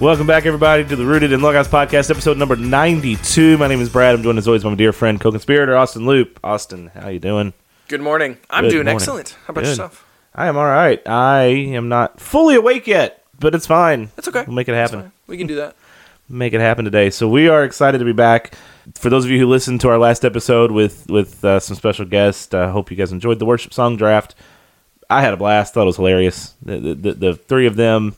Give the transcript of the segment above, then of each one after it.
Welcome back, everybody, to the Rooted in Logos podcast, episode number 92. My name is Brad. I'm joined as always by my dear friend, co-conspirator, Austin Loop. Austin, how you doing? Good morning. I'm Good doing morning. excellent. How about Good. yourself? I am all right. I am not fully awake yet, but it's fine. That's okay. We'll make it happen. We can do that. Make it happen today. So we are excited to be back. For those of you who listened to our last episode with with uh, some special guests, I hope you guys enjoyed the worship song draft. I had a blast. Thought it was hilarious. The, the, the three of them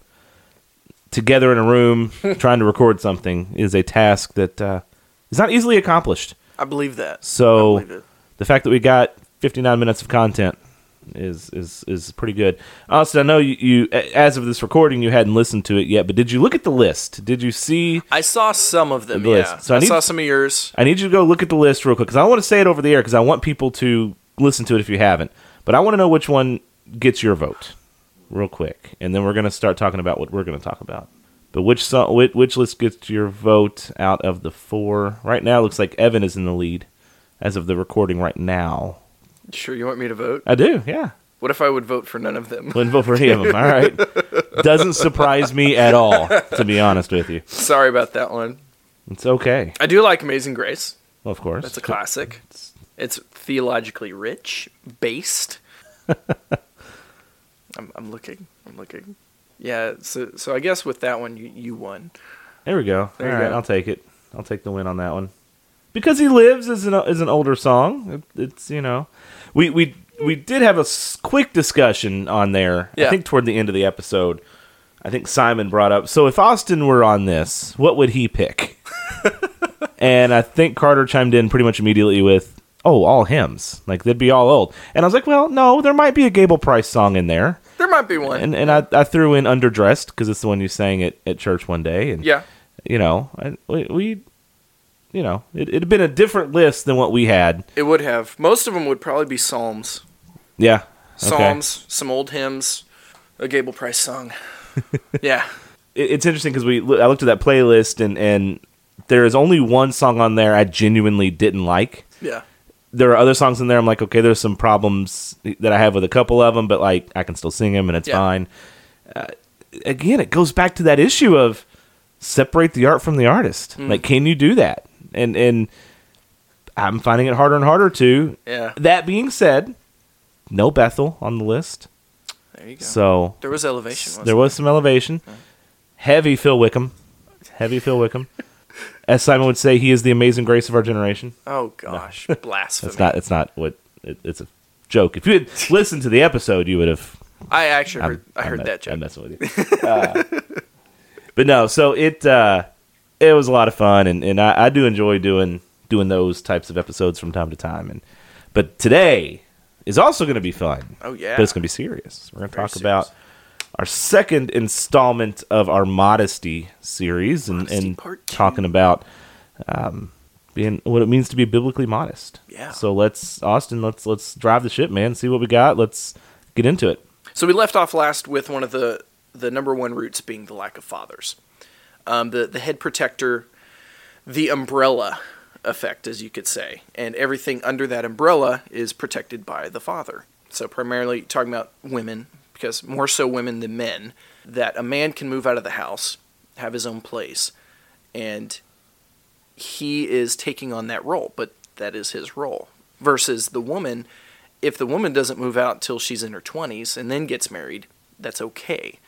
together in a room trying to record something is a task that uh, is not easily accomplished. I believe that. So believe the fact that we got 59 minutes of content is is is pretty good. Austin, I know you, you as of this recording you hadn't listened to it yet, but did you look at the list? Did you see? I saw some of them. The. Yeah. So I I, need- saw some of yours. I need you to go look at the list real quick because I want to say it over the air because I want people to listen to it if you haven't. But I want to know which one gets your vote, real quick, and then we're gonna start talking about what we're gonna talk about. But which song, which, which list gets your vote out of the four? Right now, it looks like Evan is in the lead as of the recording right now. Sure, you want me to vote? I do, yeah. What if I would vote for none of them? Wouldn't vote for any of them. All right. Doesn't surprise me at all, to be honest with you. Sorry about that one. It's okay. I do like Amazing Grace. Well, of course. That's a classic. It's theologically rich, based. I'm, I'm looking. I'm looking. Yeah. So so I guess with that one you you won. There we go. There All right, go. I'll take it. I'll take the win on that one. Because he lives is an is an older song. It, it's you know, we we we did have a quick discussion on there. Yeah. I think toward the end of the episode. I think Simon brought up. So if Austin were on this, what would he pick? and I think Carter chimed in pretty much immediately with, "Oh, all hymns. Like they'd be all old." And I was like, "Well, no, there might be a Gable Price song in there." There might be one. And and I, I threw in underdressed because it's the one you sang at, at church one day. And yeah. you know, I, we, we, you know, it, it'd been a different list than what we had. It would have. Most of them would probably be psalms. Yeah. Okay. Psalms, some old hymns, a Gable Price song. yeah. It, it's interesting because we I looked at that playlist and and there is only one song on there I genuinely didn't like. Yeah. There are other songs in there I'm like, okay, there's some problems that I have with a couple of them, but like I can still sing them and it's Yeah. fine. Uh, again, it goes back to that issue of separate the art from the artist. Mm. Like, can you do that? And and I'm finding it harder and harder to. Yeah. That being said, no Bethel on the list. There you go. So there was elevation. Wasn't there was some elevation. Heavy Phil Wickham. Heavy Phil Wickham. As Simon would say, he is the amazing grace of our generation. Oh gosh, blasphemy! It's not. It's not what. It, it's a joke. If you had listened to the episode, you would have. I actually heard. I'm- I I'm heard that joke. I'm messing with you. Uh, but no, so it uh, it was a lot of fun, and, and I, I do enjoy doing doing those types of episodes from time to time. And but today is also going to be fun. Oh yeah. but it's going to be serious. We're going to talk about serious. Our second installment of our modesty series, and, Modesty and talking about um, being what it means to be biblically modest. Yeah. So let's Austin, let's let's drive the ship, man. See what we got. Let's get into it. So we left off last with one of the the number one roots being the lack of fathers, um, the the head protector, the umbrella effect, as you could say, and everything under that umbrella is protected by the father. So primarily talking about women, because more so women than men, that a man can move out of the house, have his own place, and he is taking on that role, but that is his role. Versus the woman, if the woman doesn't move out till she's in her 20s and then gets married, that's okay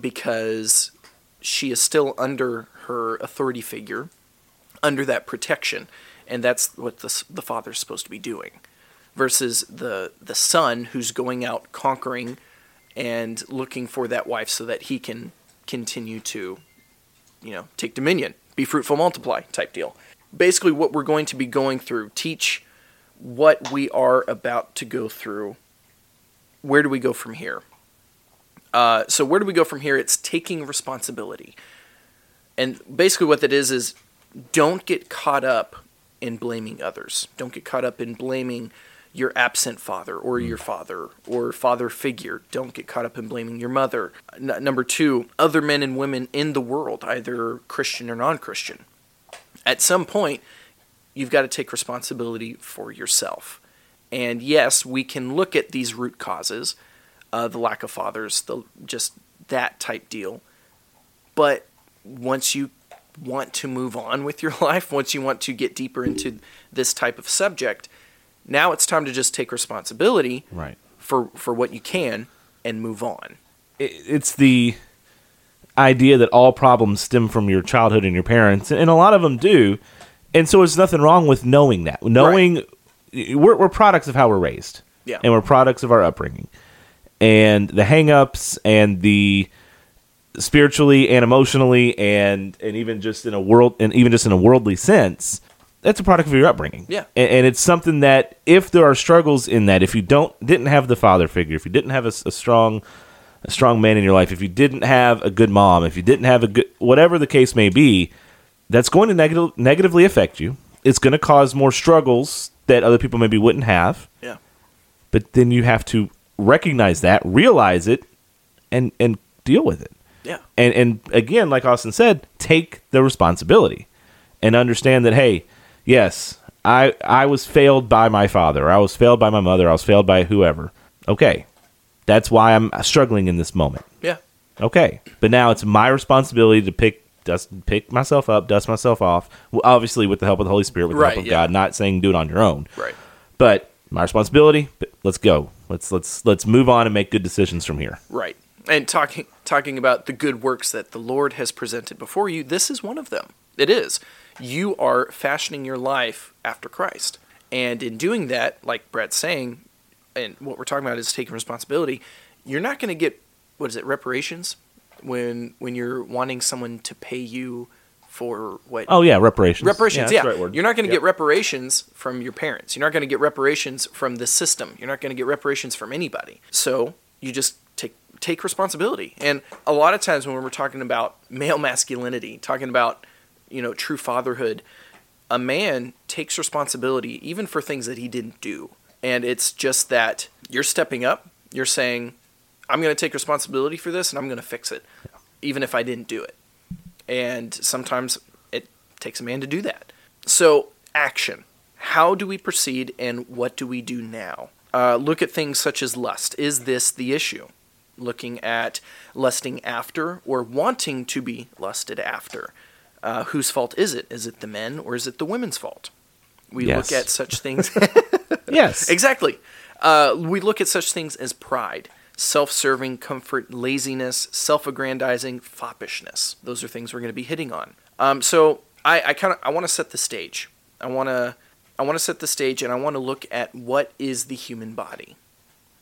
because she is still under her authority figure, under that protection, and that's what the, the father's supposed to be doing. Versus the the son who's going out conquering and looking for that wife so that he can continue to, you know, take dominion, be fruitful, multiply type deal. Basically, what we're going to be going through, teach what we are about to go through. Where do we go from here? Uh, so where do we go from here? It's taking responsibility, and basically what that is is don't get caught up in blaming others. Don't get caught up in blaming your absent father or your father or father figure. Don't get caught up in blaming your mother. N- number two, other men and women in the world, either Christian or non-Christian. At some point, you've got to take responsibility for yourself. And yes, we can look at these root causes, uh, the lack of fathers, the just that type deal. But once you want to move on with your life, once you want to get deeper into this type of subject, now it's time to just take responsibility Right. for for what you can and move on. it's the idea that all problems stem from your childhood and your parents, and a lot of them do. And so there's nothing wrong with knowing that. Knowing we're, we're products of how we're raised, Yeah. and we're products of our upbringing, and the hangups and the spiritually and emotionally and and even just in a world and even just in a worldly sense that's a product of your upbringing Yeah. and, and it's something that if there are struggles in that if you don't didn't have the father figure if you didn't have a, a strong a strong man in your life if you didn't have a good mom if you didn't have a good whatever the case may be that's going to negative, negatively affect you it's going to cause more struggles that other people maybe wouldn't have Yeah. but then you have to recognize that realize it and and deal with it Yeah. and and again like austin said take the responsibility and understand that hey yes i i was failed by my father i was failed by my mother i was failed by whoever okay that's why i'm struggling in this moment Yeah. okay but now it's my responsibility to pick dust pick myself up dust myself off well, obviously with the help of the holy spirit with the Right, help of yeah. god not saying do it on your own Right. but my responsibility but let's go let's let's let's move on and make good decisions from here Right. And talking talking about the good works that the Lord has presented before you, this is one of them. It is. You are fashioning your life after Christ. And in doing that, like Brad's saying, and what we're talking about is taking responsibility, you're not going to get what is it, reparations when when you're wanting someone to pay you for what oh yeah reparations reparations that's yeah, the right word. you're not going to Yep. get reparations from your parents you're not going to get reparations from the system you're not going to get reparations from anybody so you just take take responsibility and a lot of times when we're talking about male masculinity talking about you know true fatherhood a man takes responsibility even for things that he didn't do and it's just that you're stepping up you're saying i'm going to take responsibility for this and i'm going to fix it even if i didn't do it and sometimes it takes a man to do that. So, action. How do we proceed and what do we do now? Uh, look at things such as lust. Is this the issue? Looking at lusting after or wanting to be lusted after. Uh, whose fault is it? Is it the men or is it the women's fault? We Yes. look at such things. yes Exactly. Uh, we look at such things as pride, self serving comfort, laziness, self aggrandizing, foppishness. Those are things we're going to be hitting on. Um, so I, I kind of I want to set the stage. I want to I want to set the stage and I want to look at what is the human body.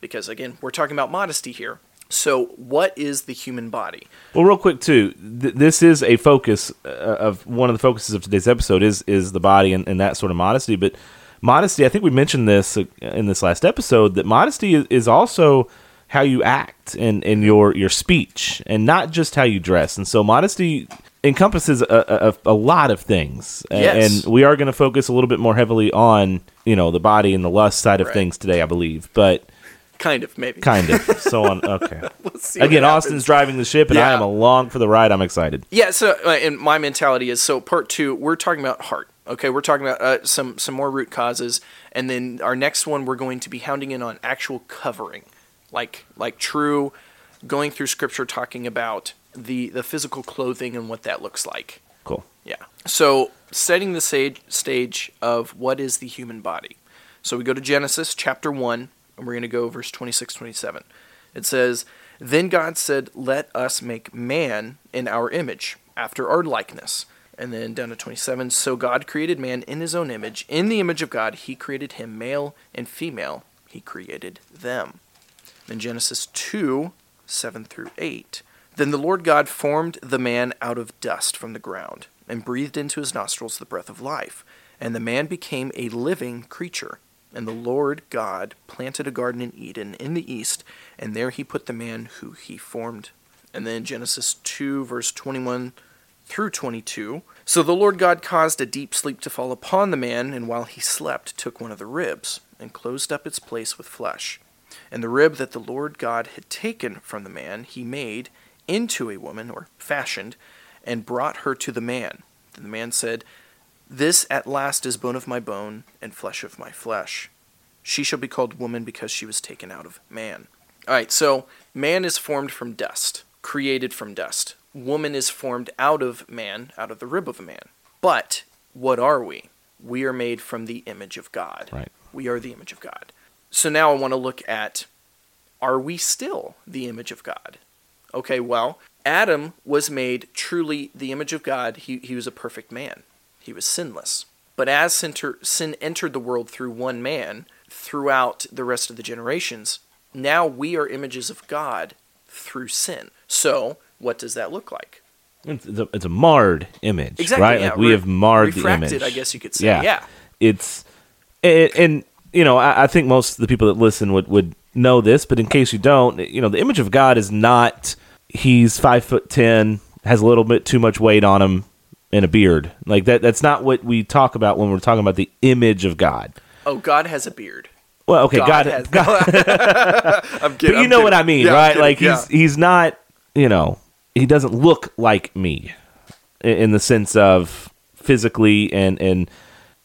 Because again, we're talking about modesty here. So, what is the human body? Well, real quick too, th- this is a focus uh, of one of the focuses of today's episode is is the body and, and that sort of modesty. But modesty, I think we mentioned this uh, in this last episode that modesty is, is also how you act and in your your speech and not just how you dress. And so modesty encompasses a, a, a lot of things. Yes. And we are going to focus a little bit more heavily on you know the body and the lust side of Right. things today, I believe. But Kind of, maybe. kind of so on. Okay. What Again. Austin's driving the ship, and I am along for the ride. I'm excited. Yeah, so uh, and my mentality is so part two, we're talking about heart. Okay, we're talking about uh, some some more root causes, and then our next one we're going to be hounding in on actual covering, like like true, going through scripture talking about the the physical clothing and what that looks like. Cool. Yeah. So setting the sage, stage of what is the human body. So we go to Genesis chapter 1, and we're going to go verse 26, 27. It says, Then God said, Let us make man in our image, after our likeness. And then down to 27, So God created man in his own image. In the image of God, he created him, male and female, he created them. In Genesis 2, 7 through 8. Then the Lord God formed the man out of dust from the ground, and breathed into his nostrils the breath of life. And the man became a living creature. And the Lord God planted a garden in Eden in the east, and there he put the man who he formed. And then Genesis 2, verse 21 through 22. So the Lord God caused a deep sleep to fall upon the man, and while he slept, took one of the ribs, and closed up its place with flesh. And the rib that the Lord God had taken from the man, he made into a woman, or fashioned, and brought her to the man. Then the man said, This at last is bone of my bone, and flesh of my flesh. She shall be called woman because she was taken out of man. All right, so man is formed from dust, created from dust. Woman is formed out of man, out of the rib of a man. But what are we? We are made from the image of God. Right. We are the image of God. So now I want to look at are we still the image of God? Okay, well, Adam was made truly the image of God. He, he was a perfect man, he was sinless. But as sin, entered the world through one man, throughout the rest of the generations, now we are images of God through sin. So, what does that look like? It's a, it's a marred image, Exactly. right? yeah, like we re- have marred the image. I guess you could say. Yeah. Yeah. It's and, and you know I, I think most of the people that listen would would know this, but in case you don't, you know the image of God is not he's five foot ten, has a little bit too much weight on him, and a beard. Like that. That's not what we talk about when we're talking about the image of God. Oh, God has a beard. Well, okay, God, has. God, I'm kidding. but you know what I mean, right? Like he's yeah. he's not, you know, he doesn't look like me in the sense of physically and and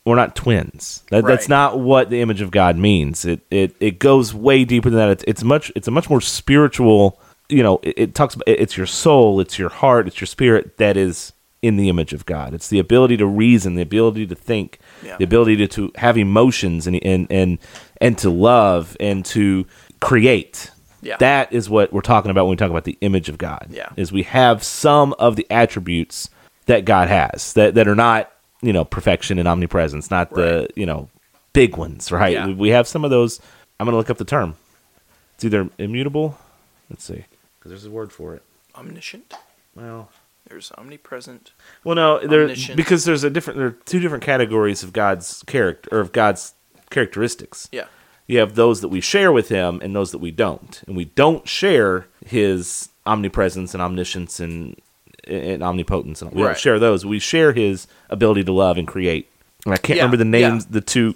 we're not twins. That, That's not what the image of God means. It it it goes way deeper than that. It's it's much it's a much more spiritual. You know, it, it talks about it's your soul, it's your heart, it's your spirit that is in the image of God. It's the ability to reason, the ability to think, Yeah. the ability to, to have emotions and and and and to love and to create. Yeah. That is what we're talking about when we talk about the image of God. Yeah. Is we have some of the attributes that God has that, that are not, you know, perfection and omnipresence, not the, you know, big ones, right? Yeah. We, we have some of those. I'm going to look up the term. It's either immutable. Let's see. Because there's a word for it. Omniscient. Well, There's omnipresent. well, no, there because there's a different. There are two different categories of God's character or of God's characteristics. Yeah. You have those that we share with Him and those that we don't, and we don't share His omnipresence and omniscience and, and omnipotence. And we Right. don't share those. We share His ability to love and create. And I can't Yeah, remember the yeah. names. The two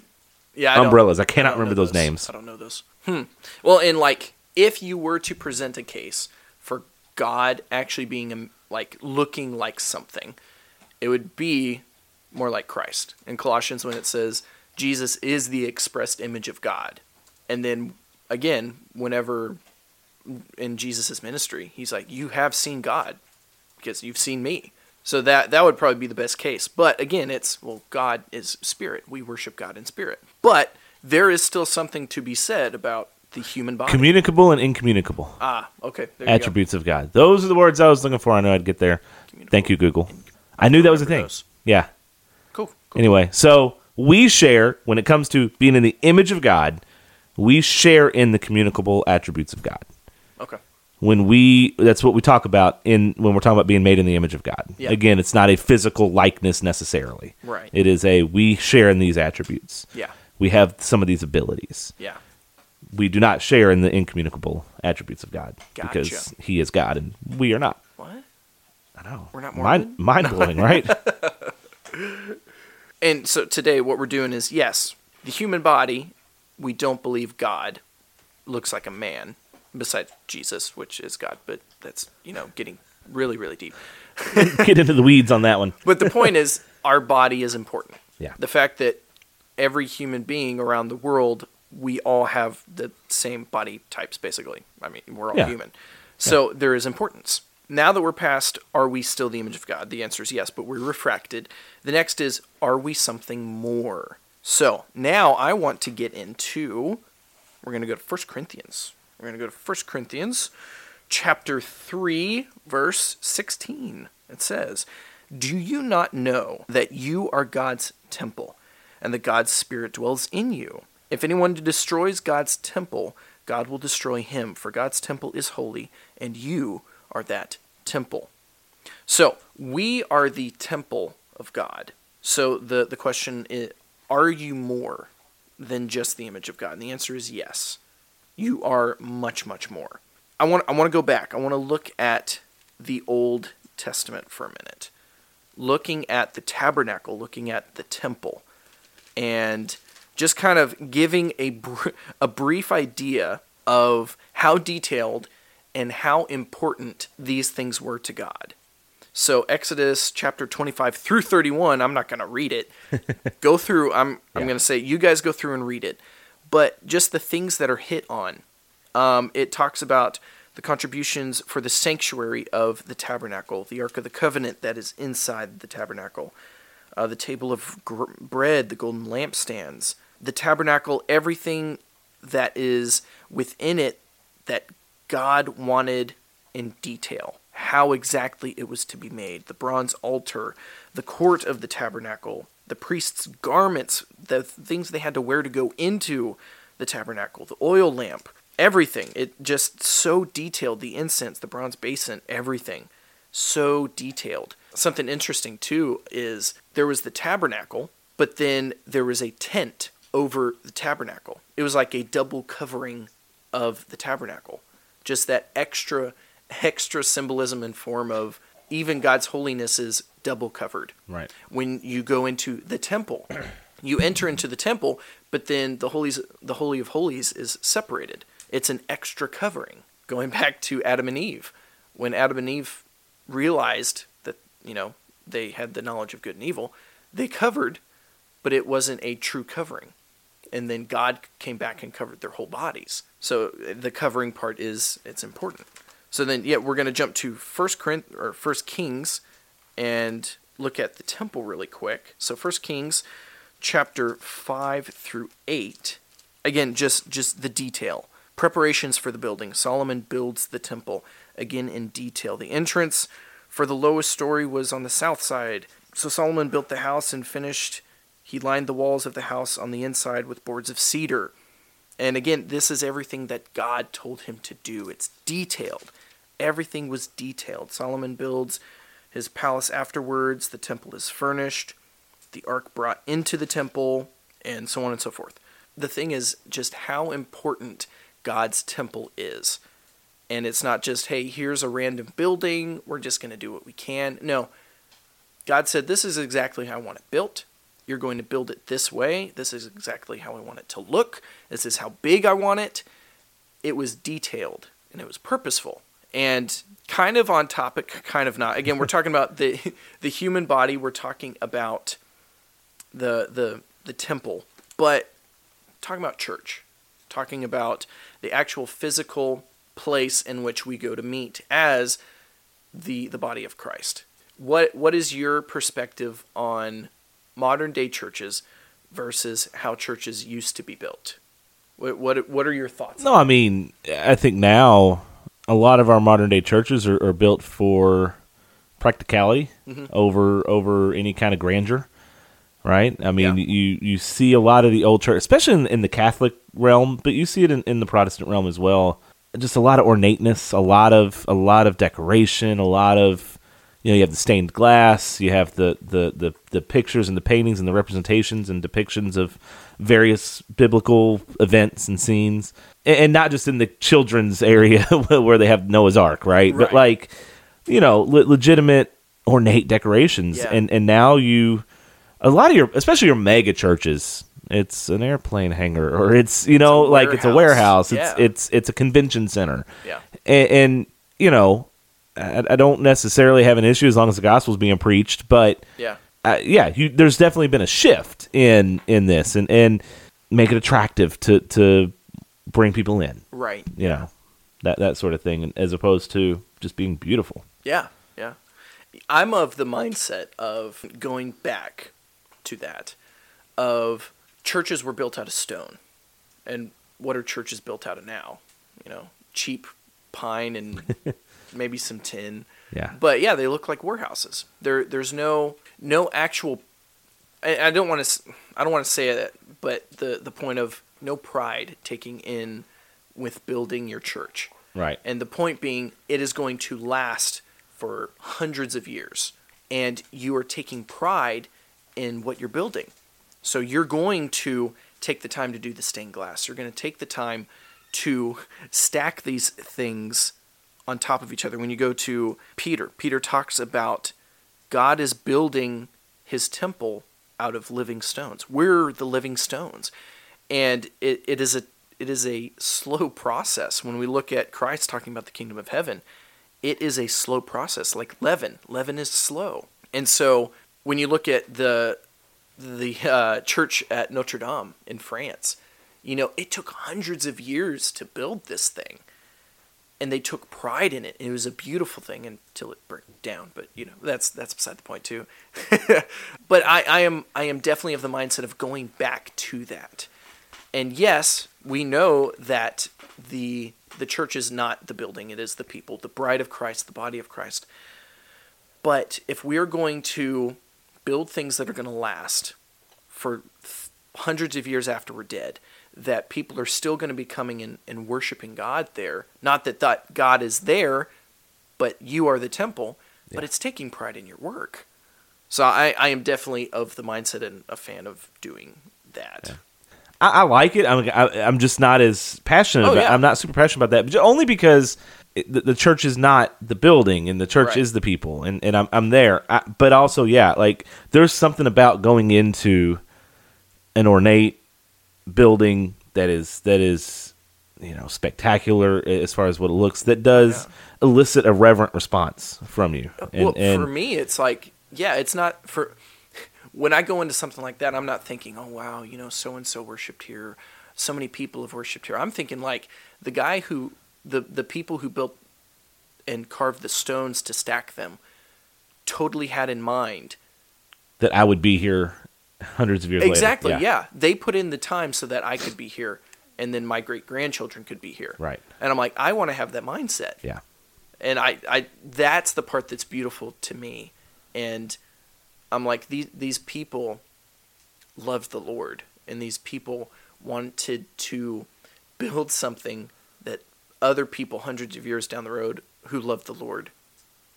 Yeah. I umbrellas. I cannot don't remember know those names. I don't know those. Hmm. Well, and like, if you were to present a case for God actually being like looking like something, it would be more like Christ in Colossians when it says Jesus is the expressed image of God, and then again, whenever in Jesus' ministry, he's like, "You have seen God because you've seen me." So that that would probably be the best case. But again, it's well, God is spirit. We worship God in spirit. But there is still something to be said about the human body. Communicable and incommunicable ah, okay. There you attributes of God. Those are the words I was looking for. I know I'd get there. Thank you, Google. I knew that was a Remember thing. those. Yeah. Cool. cool. Anyway, so we share when it comes to being in the image of God. We share in the communicable attributes of God. Okay. When we, that's what we talk about in when we're talking about being made in the image of God. Yeah. Again, it's not a physical likeness necessarily. Right. It is a we share in these attributes. Yeah. We have some of these abilities. Yeah. We do not share in the incommunicable attributes of God Gotcha. because He is God and we are not. What? I know. We're not mind mind blowing, right? And so today, what we're doing is yes, the human body. We don't believe God looks like a man, besides Jesus, which is God. But that's you know getting really really deep. Get into the weeds on that one. But the point is, our body is important. Yeah. The fact that every human being around the world, we all have the same body types, basically. I mean, we're all Yeah. human. So there is importance. Now that we're past, are we still the image of God? The answer is yes, but we're refracted. The next is, are we something more? So now I want to get into, we're going to go to 1 Corinthians. We're going to go to 1 Corinthians chapter 3, verse 16. It says, Do you not know that you are God's temple, and that God's Spirit dwells in you? If anyone destroys God's temple, God will destroy him, for God's temple is holy, and you are that temple. So, we are the temple of God. So, the, the question is are you more than just the image of God? And the answer is yes. You are much, much more. I want, I want to go back. I want to look at the Old Testament for a minute. Looking at the tabernacle, looking at the temple, and just kind of giving a, br- a brief idea of how detailed and how important these things were to God. So Exodus chapter 25 through 31, I'm not going to read it. go through I'm I'm going to say you guys go through and read it. But just the things that are hit on. Um, it talks about the contributions for the sanctuary of the tabernacle, the Ark of the Covenant that is inside the tabernacle, uh, the table of gr- bread, the golden lampstands, the tabernacle, everything that is within it that God wanted in detail, how exactly it was to be made, the bronze altar, the court of the tabernacle, the priest's garments, the things they had to wear to go into the tabernacle, the oil lamp, everything. It just so detailed the incense, the bronze basin, everything. So detailed. Something interesting too is there was the tabernacle, but then there was a tent over the tabernacle. It was like a double covering of the tabernacle. Just that extra extra symbolism in form of even God's holiness is double covered. Right. When you go into the temple, you enter into the temple, but then the holies the holy of holies is separated. It's an extra covering. Going back to Adam and Eve, when Adam and Eve realized that, you know, they had the knowledge of good and evil, they covered, but it wasn't a true covering. And then God came back and covered their whole bodies. So the covering part is it's important. So then yeah, we're going to jump to First Corinth or First Kings and look at the temple really quick. So First Kings chapter 5 through 8. Again, just just the detail. Preparations for the building. Solomon builds the temple again in detail. The entrance for the lowest story was on the south side. So Solomon built the house and finished he lined the walls of the house on the inside with boards of cedar. And again, this is everything that God told him to do. It's detailed. Everything was detailed. Solomon builds his palace afterwards. The temple is furnished. The ark brought into the temple, and so on and so forth. The thing is just how important God's temple is. And it's not just, hey, here's a random building. We're just going to do what we can. No. God said, this is exactly how I want it built. You're going to build it this way. This is exactly how I want it to look. This is how big I want it. It was detailed and it was purposeful. And kind of on topic, kind of not. Again, we're talking about the the human body. We're talking about the the the temple, but talking about church, talking about the actual physical place in which we go to meet as the the body of Christ. What what is your perspective on modern day churches versus how churches used to be built? What what, what are your thoughts? No, I mean, I think now a lot of our modern day churches are, are built for practicality Mhm. over over any kind of grandeur, right? I mean, Yeah. you you see a lot of the old church, especially in, in the Catholic realm, but you see it in, in the Protestant realm as well. Just a lot of ornateness, a lot of a lot of decoration, a lot of you know, you have the stained glass, you have the the the, the pictures and the paintings and the representations and depictions of various biblical events and scenes, and, not just in the children's area where they have Noah's Ark, right? right. But like, you know, le- legitimate ornate decorations, Yeah. and and now you, a lot of your, especially your mega churches. It's an airplane hangar, or it's you know, a like it's a warehouse. warehouse. It's it's it's a convention center Yeah. and, and you know, I, I don't necessarily have an issue as long as the gospel's being preached, but Yeah. uh, yeah, you, there's definitely been a shift in in this, and and make it attractive to to bring people in, Right. you know, that that sort of thing, as opposed to just being beautiful. Yeah, yeah. I'm of the mindset of going back to that of churches were built out of stone. And what are churches built out of now? You know, cheap pine and maybe some tin. Yeah, But yeah, they look like warehouses. There there's no no actual I, I don't want to I don't want to say that, but the the point of no pride taking in with building your church. right. And the point being, it is going to last for hundreds of years. And you are taking pride in what you're building. So you're going to take the time to do the stained glass. You're going to take the time to stack these things on top of each other. When you go to Peter, Peter talks about God is building his temple out of living stones. We're the living stones. And it, it is a it is a slow process. When we look at Christ talking about the kingdom of heaven, it is a slow process, like leaven. Leaven is slow. And so when you look at the the uh, church at Notre Dame in France, you know, it took hundreds of years to build this thing. And they took pride in it. It was a beautiful thing until it burnt down. But you know, that's that's beside the point too. but I, I am I am definitely of the mindset of going back to that. And yes, we know that the the church is not the building; it is the people, the bride of Christ, the body of Christ. But if we are going to build things that are going to last for hundreds of years after we're dead, that people are still going to be coming in and worshiping God there. Not that, that God is there, but you are the temple, yeah. but it's taking pride in your work. So I, I am definitely of the mindset and a fan of doing that. Yeah. I, I, like it. I'm I, am just not as passionate. Oh, about, yeah. I'm not super passionate about that, only because it, the, the, church is not the building, and the church right. is the people, and, and I'm I'm there. I, but also, yeah, like there's something about going into an ornate building that is that is you know spectacular as far as what it looks that does yeah. elicit a reverent response from you. Uh, and, well, and, for me, it's like yeah, it's not for when I go into something like that. I'm not thinking, oh wow, you know, so and so worshipped here, so many people have worshipped here. I'm thinking like the guy who the the people who built and carved the stones to stack them totally had in mind that I would be here hundreds of years exactly, later. yeah. yeah. They put in the time so that I could be here and then my great grandchildren could be here. Right. And I'm like, I want to have that mindset. Yeah. And I, I that's the part that's beautiful to me. And I'm like, these these people loved the Lord and these people wanted to build something that other people hundreds of years down the road who loved the Lord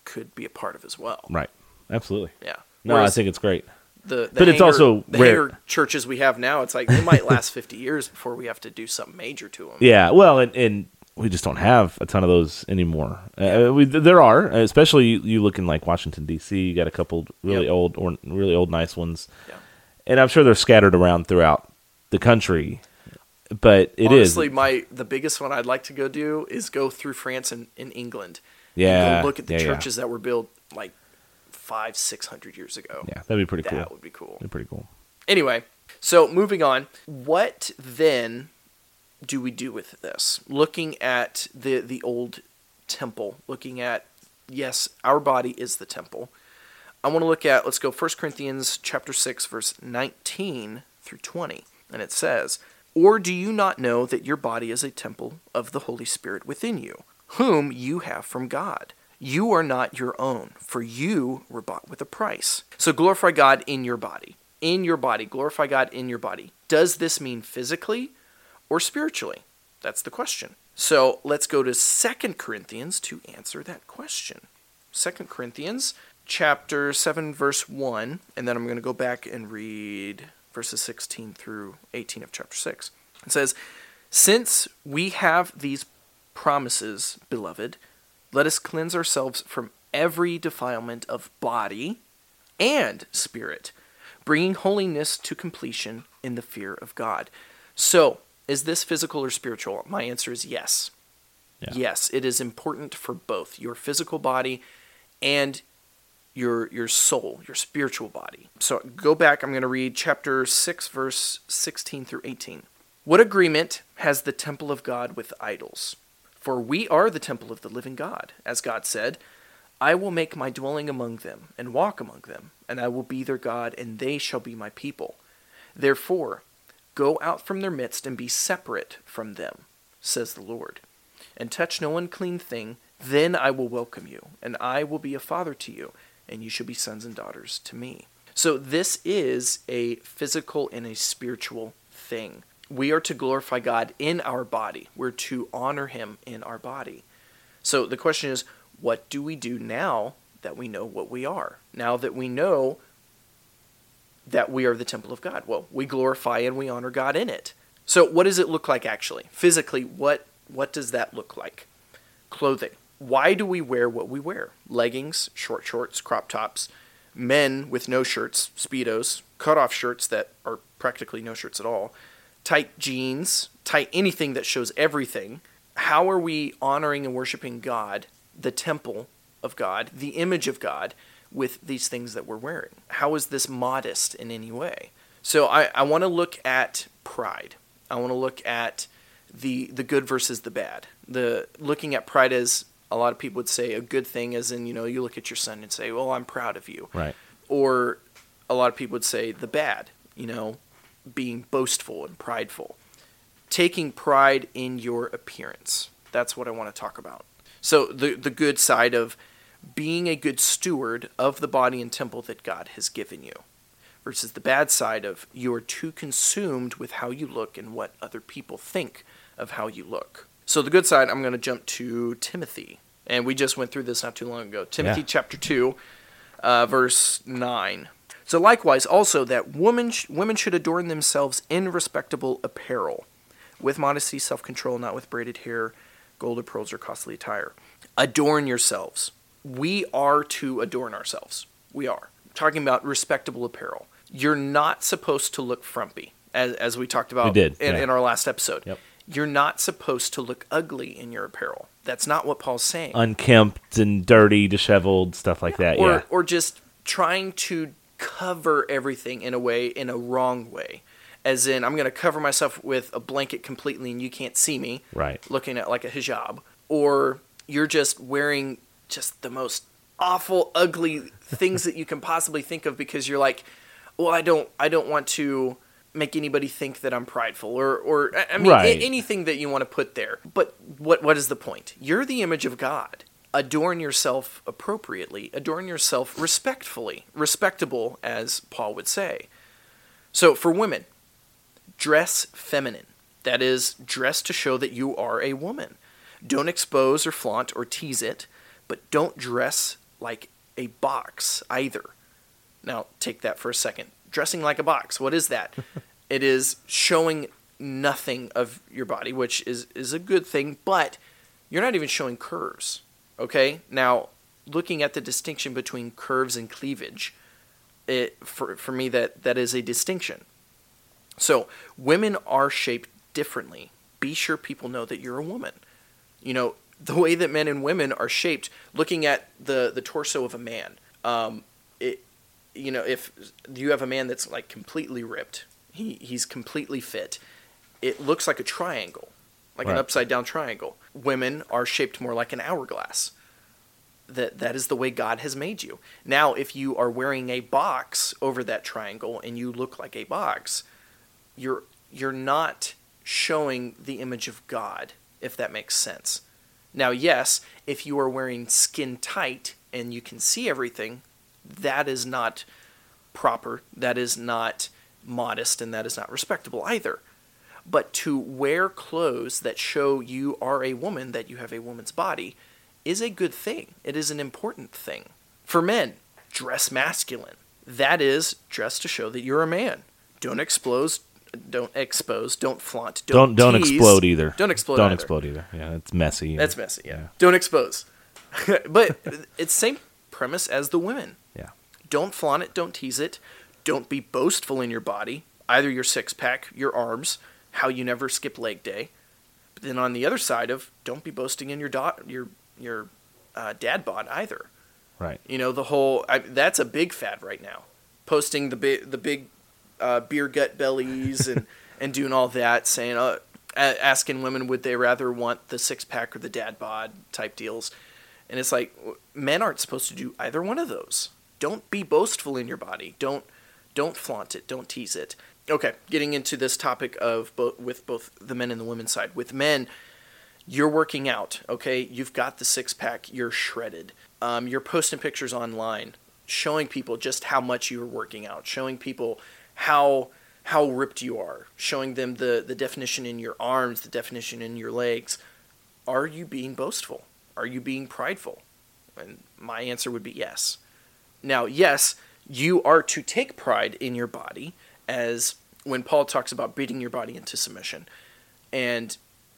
could be a part of as well. Right. Absolutely. Yeah. No, Whereas, I think it's great the, the but it's also the rare. churches we have now. It's like they might last fifty years before we have to do something major to them. Yeah, well, and, and we just don't have a ton of those anymore. Uh, we, there are, especially you, you, look in like Washington D.C. You got a couple really yep. old or really old nice ones, yeah. and I'm sure they're scattered around throughout the country. But it Honestly, is. my the biggest one I'd like to go do is go through France and in England. Yeah, and look at the yeah, churches yeah. that were built like five, six hundred years ago. Yeah, that'd be pretty that cool. That would be cool. That'd be pretty cool. Anyway, so moving on. What then do we do with this? Looking at the the old temple, looking at yes, our body is the temple. I want to look at let's go 1 Corinthians chapter 6 verse 19 through 20. And it says, "Or do you not know that your body is a temple of the Holy Spirit within you, whom you have from God?" You are not your own, for you were bought with a price. So glorify God in your body. In your body. Glorify God in your body. Does this mean physically or spiritually? That's the question. So let's go to Second Corinthians to answer that question. Second Corinthians chapter 7 verse 1 and then I'm going to go back and read verses 16 through 18 of chapter 6. It says, "Since we have these promises, beloved, let us cleanse ourselves from every defilement of body and spirit, bringing holiness to completion in the fear of God. So, is this physical or spiritual? My answer is yes. Yeah. Yes, it is important for both your physical body and your your soul, your spiritual body. So go back, I'm going to read chapter 6 verse 16 through 18. What agreement has the temple of God with idols? For we are the temple of the living God, as God said, I will make my dwelling among them, and walk among them, and I will be their God, and they shall be my people. Therefore, go out from their midst, and be separate from them, says the Lord, and touch no unclean thing, then I will welcome you, and I will be a father to you, and you shall be sons and daughters to me. So, this is a physical and a spiritual thing we are to glorify God in our body. We're to honor Him in our body. So the question is, what do we do now that we know what we are? Now that we know that we are the temple of God? Well, we glorify and we honor God in it. So what does it look like actually? Physically, what what does that look like? Clothing. Why do we wear what we wear? Leggings, short shorts, crop tops, men with no shirts, speedos, cut off shirts that are practically no shirts at all tight jeans, tight anything that shows everything. How are we honoring and worshiping God, the temple of God, the image of God, with these things that we're wearing? How is this modest in any way? So I, I want to look at pride. I want to look at the the good versus the bad. The looking at pride as a lot of people would say a good thing, as in you know you look at your son and say, "Well, I'm proud of you," Right. or a lot of people would say the bad, you know, being boastful and prideful. Taking pride in your appearance. That's what I want to talk about. So the the good side of being a good steward of the body and temple that God has given you versus the bad side of you are too consumed with how you look and what other people think of how you look. So the good side, I'm going to jump to Timothy. And we just went through this not too long ago. Timothy Yeah. chapter 2, uh, verse 9. So likewise, also that women, sh- women should adorn themselves in respectable apparel, with modesty, self-control, not with braided hair, gold or pearls, or costly attire. Adorn yourselves. We are to adorn ourselves. We are. talking about respectable apparel. You're not supposed to look frumpy, as, as we talked about We did, in, yeah. in our last episode. Yep. You're not supposed to look ugly in your apparel. That's not what Paul's saying. Unkempt and dirty, disheveled, stuff like that. or yeah. or just trying to cover everything in a way in a wrong way. As in i'm going to cover myself with a blanket completely and you can't see me Right. looking at like a hijab. Or you're just wearing just the most awful ugly things that you can possibly think of because you're like well i don't i don't want to make anybody think that i'm prideful or or i mean Right. a- anything that you want to put there. But what what is the point? You're the image of god adorn yourself appropriately adorn yourself respectfully respectable as paul would say. So for women dress feminine. That is dress to show that you are a woman. Don't expose or flaunt or tease it but don't dress like a box either. Now take that for a second. Dressing like a box what is that? It is showing nothing of your body which is is a good thing but you're not even showing curves okay? Now looking at the distinction between curves and cleavage it for for me that that is a distinction. So women are shaped differently. Be sure people know that you're a woman. You know the way that men and women are shaped looking at the the torso of a man um it you know if you have a man that's like completely ripped he he's completely fit it looks like a triangle like an upside down triangle women are shaped more like an hourglass that that is the way God has made you. Now, if you are wearing a box over that triangle and you look like a box, you're you're not showing the image of God, if that makes sense. Now, yes, if you are wearing skin tight and you can see everything, that is not proper. That is not modest and that is not respectable either. But to wear clothes that show you are a woman, that you have a woman's body, is a good thing. It is an important thing. For men, dress masculine. That is, dress to show that you're a man. Don't expose, don't expose, don't flaunt, Don't don't don't explode either. Don't explode. Don't either. explode either. Yeah, it's messy. That's messy. Yeah. Don't expose. but it's same premise as the women. Yeah. Don't flaunt it. Don't tease it. Don't be boastful in your body, either your six pack, your arms, how you never skip leg day. But then on the other side of don't be boasting in your dot your your uh, dad bod either. Right. You know the whole I, that's a big fad right now. Posting the big the big uh, beer gut bellies and and doing all that, saying uh, asking women would they rather want the six pack or the dad bod type deals, and it's like men aren't supposed to do either one of those. Don't be boastful in your body. Don't don't flaunt it. Don't tease it. Okay, getting into this topic of both with both the men and the women's side. With men, you're working out, okay? You've got the six pack, you're shredded. Um, you're posting pictures online, showing people just how much you're working out, showing people how how ripped you are, showing them the, the definition in your arms, the definition in your legs. Are you being boastful? Are you being prideful? And my answer would be yes. Now, yes, you are to take pride in your body, as when Paul talks about beating your body into submission. And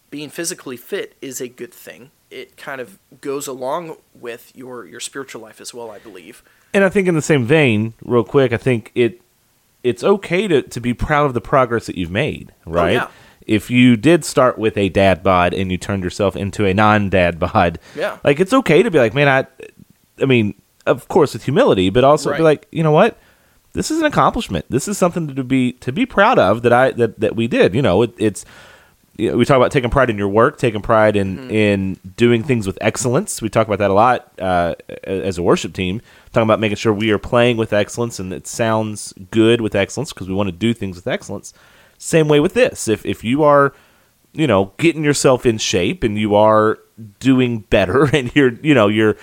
being physically fit is a good thing. It kind of goes along with your, your spiritual life as well, I believe. And I think in the same vein, real quick, I think it it's okay to, to be proud of the progress that you've made, oh, right? yeah. If you did start with a dad bod and you turned yourself into a non dad bod, Yeah. like it's okay to be like, man, I I mean, of course with humility, but also be like, you know what? This is an accomplishment. This is something to be to be proud of that I that, that we did. You know, it, it's you know, we talk about taking pride in your work, taking pride in Mm-hmm. in doing things with excellence. We talk about that a lot uh, as a worship team. Talking about making sure we are playing with excellence and it sounds good with excellence because we want to do things with excellence. Same way with this. If if you are, you know, getting yourself in shape and you are doing better and you're you know you're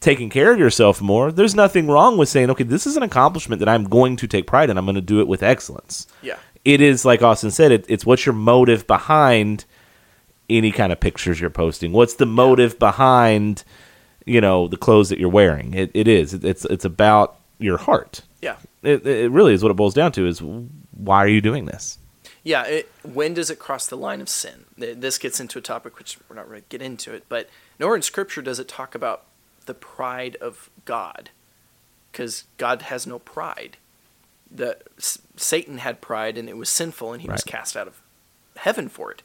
taking care of yourself more, there's nothing wrong with saying, okay, this is an accomplishment that I'm going to take pride in. I'm going to do it with excellence Yeah. it is like Austin said. It, it's what's your motive behind any kind of pictures you're posting. What's the motive behind you know the clothes that you're wearing? It, it is. It, it's it's about your heart. Yeah. It, it really is what it boils down to. Is why are you doing this? Yeah, it, when does it cross the line of sin? This gets into a topic which we're not to get into it, but nowhere in Scripture does it talk about the pride of God, because God has no pride. The S- Satan had pride, and it was sinful, and he was cast out of heaven for it.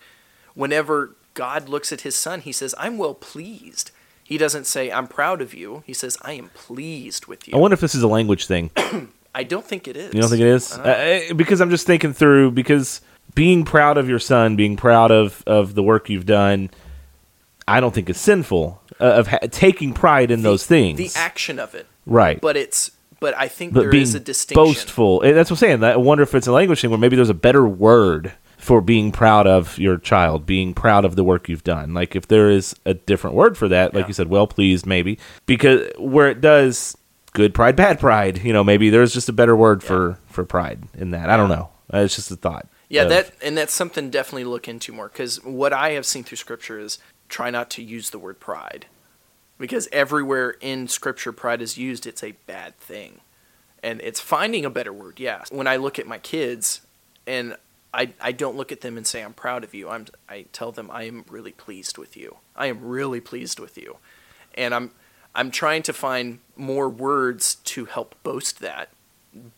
Whenever God looks at His Son, He says, "I'm well pleased." He doesn't say, "I'm proud of you." He says, "I am pleased with you." I wonder if this is a language thing. I don't think it is. You don't think it is? I. Uh, because I'm just thinking through because being proud of your son, being proud of of the work you've done, I don't think it's sinful uh, of ha- taking pride in those things. the action of it, right? but it's but I think but there is a distinction. boastful. And that's what I'm saying. I wonder if it's a language thing where maybe there's a better word for being proud of your child, being proud of the work you've done. Like if there is a different word for that, like Yeah. you said, well pleased, maybe because where it does good pride, bad pride. You know, maybe there's just a better word for for pride in that. I don't know. Uh, It's just a thought. Yeah, of- that and that's something definitely look into more because what I have seen through Scripture is try not to use the word pride, because everywhere in Scripture pride is used, it's a bad thing, and it's finding a better word. yes. when I look at my kids, and I I don't look at them and say I'm proud of you. I'm I tell them I am really pleased with you. I am really pleased with you, and I'm I'm trying to find more words to help boast that,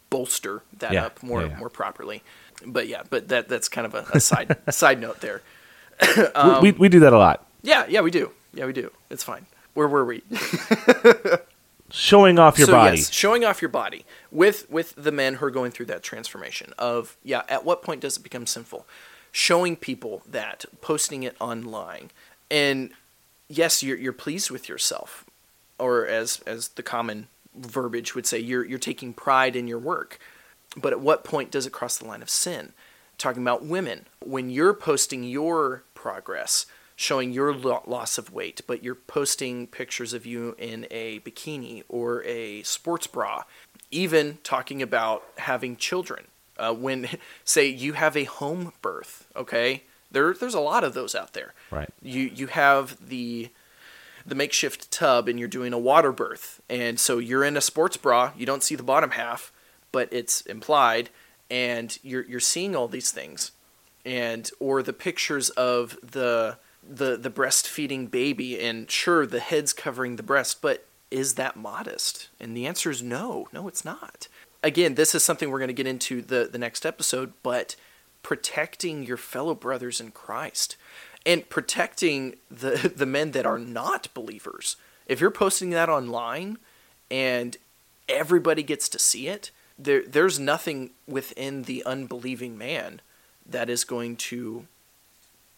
bolster that Yeah, up more yeah, yeah. more properly. But yeah, but that that's kind of a, a side side note there. um, we we do that a lot. Yeah, yeah, we do. Yeah, we do. It's fine. Where were we? Showing off your so, body. Yes, showing off your body with with the men who are going through that transformation of yeah. At what point does it become sinful? Showing people that, posting it online, and yes, you're you're pleased with yourself, or as as the common verbiage would say, you're you're taking pride in your work. But at what point does it cross the line of sin? Talking about women, when you're posting your progress, showing your lo- loss of weight, but you're posting pictures of you in a bikini or a sports bra, even talking about having children. Uh, when, say, you have a home birth, okay? There, there's a lot of those out there. Right. You you have the the makeshift tub and you're doing a water birth, and so you're in a sports bra. You don't see the bottom half, but it's implied, and you're you're seeing all these things, and or the pictures of the the the breastfeeding baby, and sure the head's covering the breast, but is that modest? And the answer is no, no, it's not. Again, this is something we're going to get into the the next episode, but protecting your fellow brothers in Christ and protecting the the men that are not believers. If you're posting that online and everybody gets to see it, there there's nothing within the unbelieving man that is going to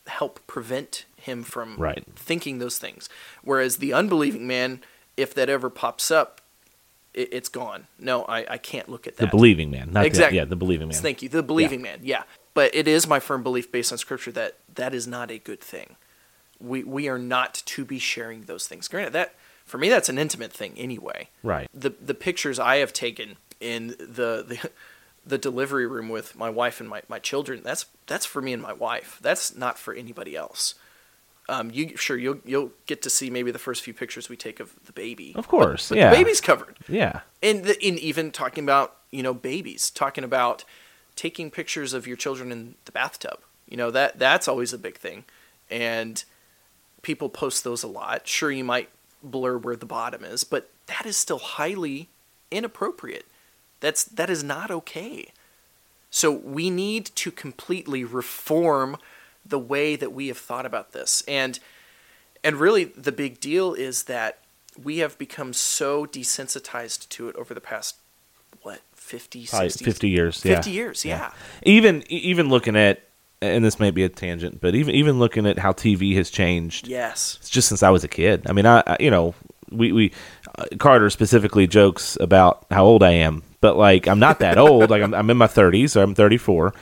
help prevent him from Right. thinking those things. Whereas the unbelieving man, if that ever pops up, it, it's gone. No, I, I can't look at that. The believing man. Not Exactly. The, yeah, the believing man. Thank you. The believing man. Yeah. But it is my firm belief based on scripture that that is not a good thing. We we are not to be sharing those things. Granted that for me that's an intimate thing anyway. Right. The the pictures I have taken in the the the delivery room with my wife and my, my children, that's that's for me and my wife. That's not for anybody else. Um, you sure you'll you'll get to see maybe the first few pictures we take of the baby. Of course, but, but yeah. the baby's covered Yeah. and the, in even talking about you know babies talking about taking pictures of your children in the bathtub you know that that's always a big thing and people post those a lot sure you might blur where the bottom is but that is still highly inappropriate that's that is not okay so we need to completely reform the way that we have thought about this and and really the big deal is that we have become so desensitized to it over the past what 50 Probably 60 50 years. 50 yeah. years yeah. Even e- even looking at and this may be a tangent, but even even looking at how TV has changed, Yes. it's just since I was a kid. I mean, I, I you know, we we uh, Carter specifically jokes about how old I am, but like I'm not that old. Like I'm, I'm in my 30s, or I'm 34,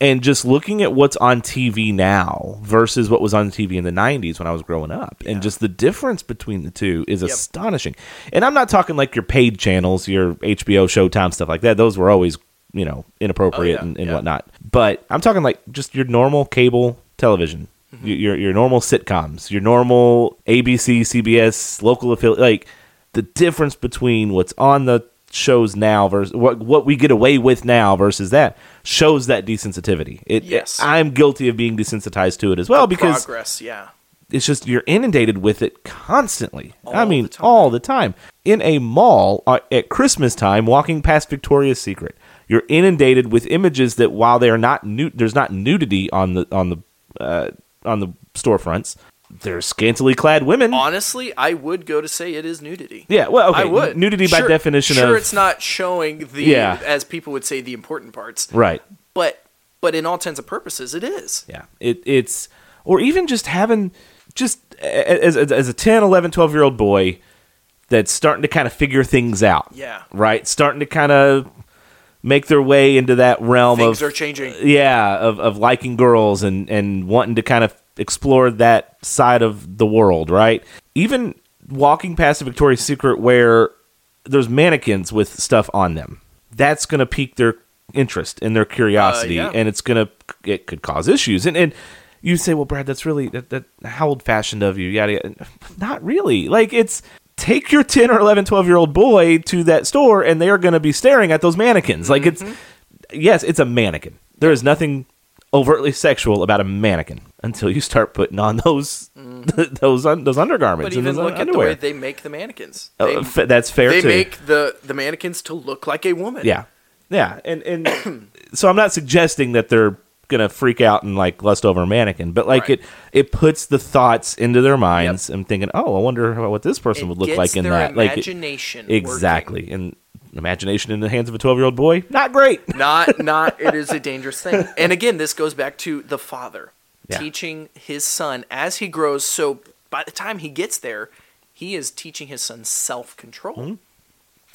and just looking at what's on TV now versus what was on TV in the 90s when I was growing up, and just the difference between the two is Yep. astonishing. And I'm not talking like your paid channels, your HBO, Showtime stuff like that. Those were always you know inappropriate Oh, yeah, and, and yeah. whatnot. But I'm talking like just your normal cable television, Mm-hmm. your, your your normal sitcoms, your normal ABC, CBS, local affiliate. Like the difference between what's on the shows now versus what what we get away with now versus that shows that desensitivity. It, Yes. I'm guilty of being desensitized to it as well because progress, yeah. it's just you're inundated with it constantly. I mean, the all the time. In a mall uh, at Christmas time, walking past Victoria's Secret, you're inundated with images that while they are not nu- there's not nudity on the on the uh, on the storefronts. There's scantily clad women. Honestly, I would go to say it is nudity. yeah, well, okay, I would. nudity by Sure- definition sure of it's not showing the Yeah. as people would say the important parts. right. But but in all intents and purposes it is. Yeah. It it's or even just having just as as, as a 10, 11, 12 year old boy that's starting to kind of figure things out. Yeah. Right? Starting to kind of make their way into that realm Things of are changing. yeah, of of liking girls and and wanting to kind of explore that side of the world, right? Even walking past a Victoria's Secret where there's mannequins with stuff on them. That's going to pique their interest and their curiosity Uh, yeah. and it's going to it could cause issues. And and you say, "Well, Brad, that's really that, that how old-fashioned of you." Yada, yada. Not really. Like it's take your 10 or 11, 12-year-old boy to that store and they are going to be staring at those mannequins. Like it's yes, it's a mannequin. There is nothing overtly sexual about a mannequin until you start putting on those those un, those undergarments But and even look at the underwear. way they make the mannequins. Uh, f- that's fair they too. make the the mannequins to look like a woman. yeah, yeah, and and so I'm not suggesting that they're gonna freak out and like lust over a mannequin, but like Right. it it puts the thoughts into their minds and thinking, oh, I wonder what this person It would look like in that. Like it- imagination working. exactly, and imagination in the hands of a 12 year old boy, not great. not not it is a dangerous thing and again this goes back to the father Yeah. teaching his son as he grows so by the time he gets there he is teaching his son self-control Mm-hmm.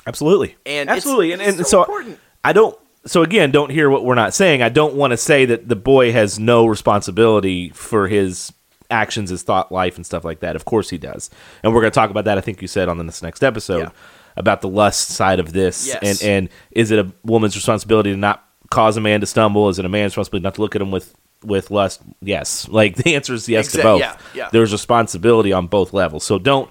Absolutely. And absolutely. and, and so so important. I don't so again, don't hear what we're not saying. I don't want to say that the boy has no responsibility for his actions, his thought life and stuff like that. Of course he does. And we're going to talk about that I think you said on this next episode Yeah. About the lust side of this Yes. and and is it a woman's responsibility to not cause a man to stumble? Is it a man's responsibility not to look at him with with lust? Yes. Like the answer is yes to both. yeah, yeah. There's responsibility on both levels. So don't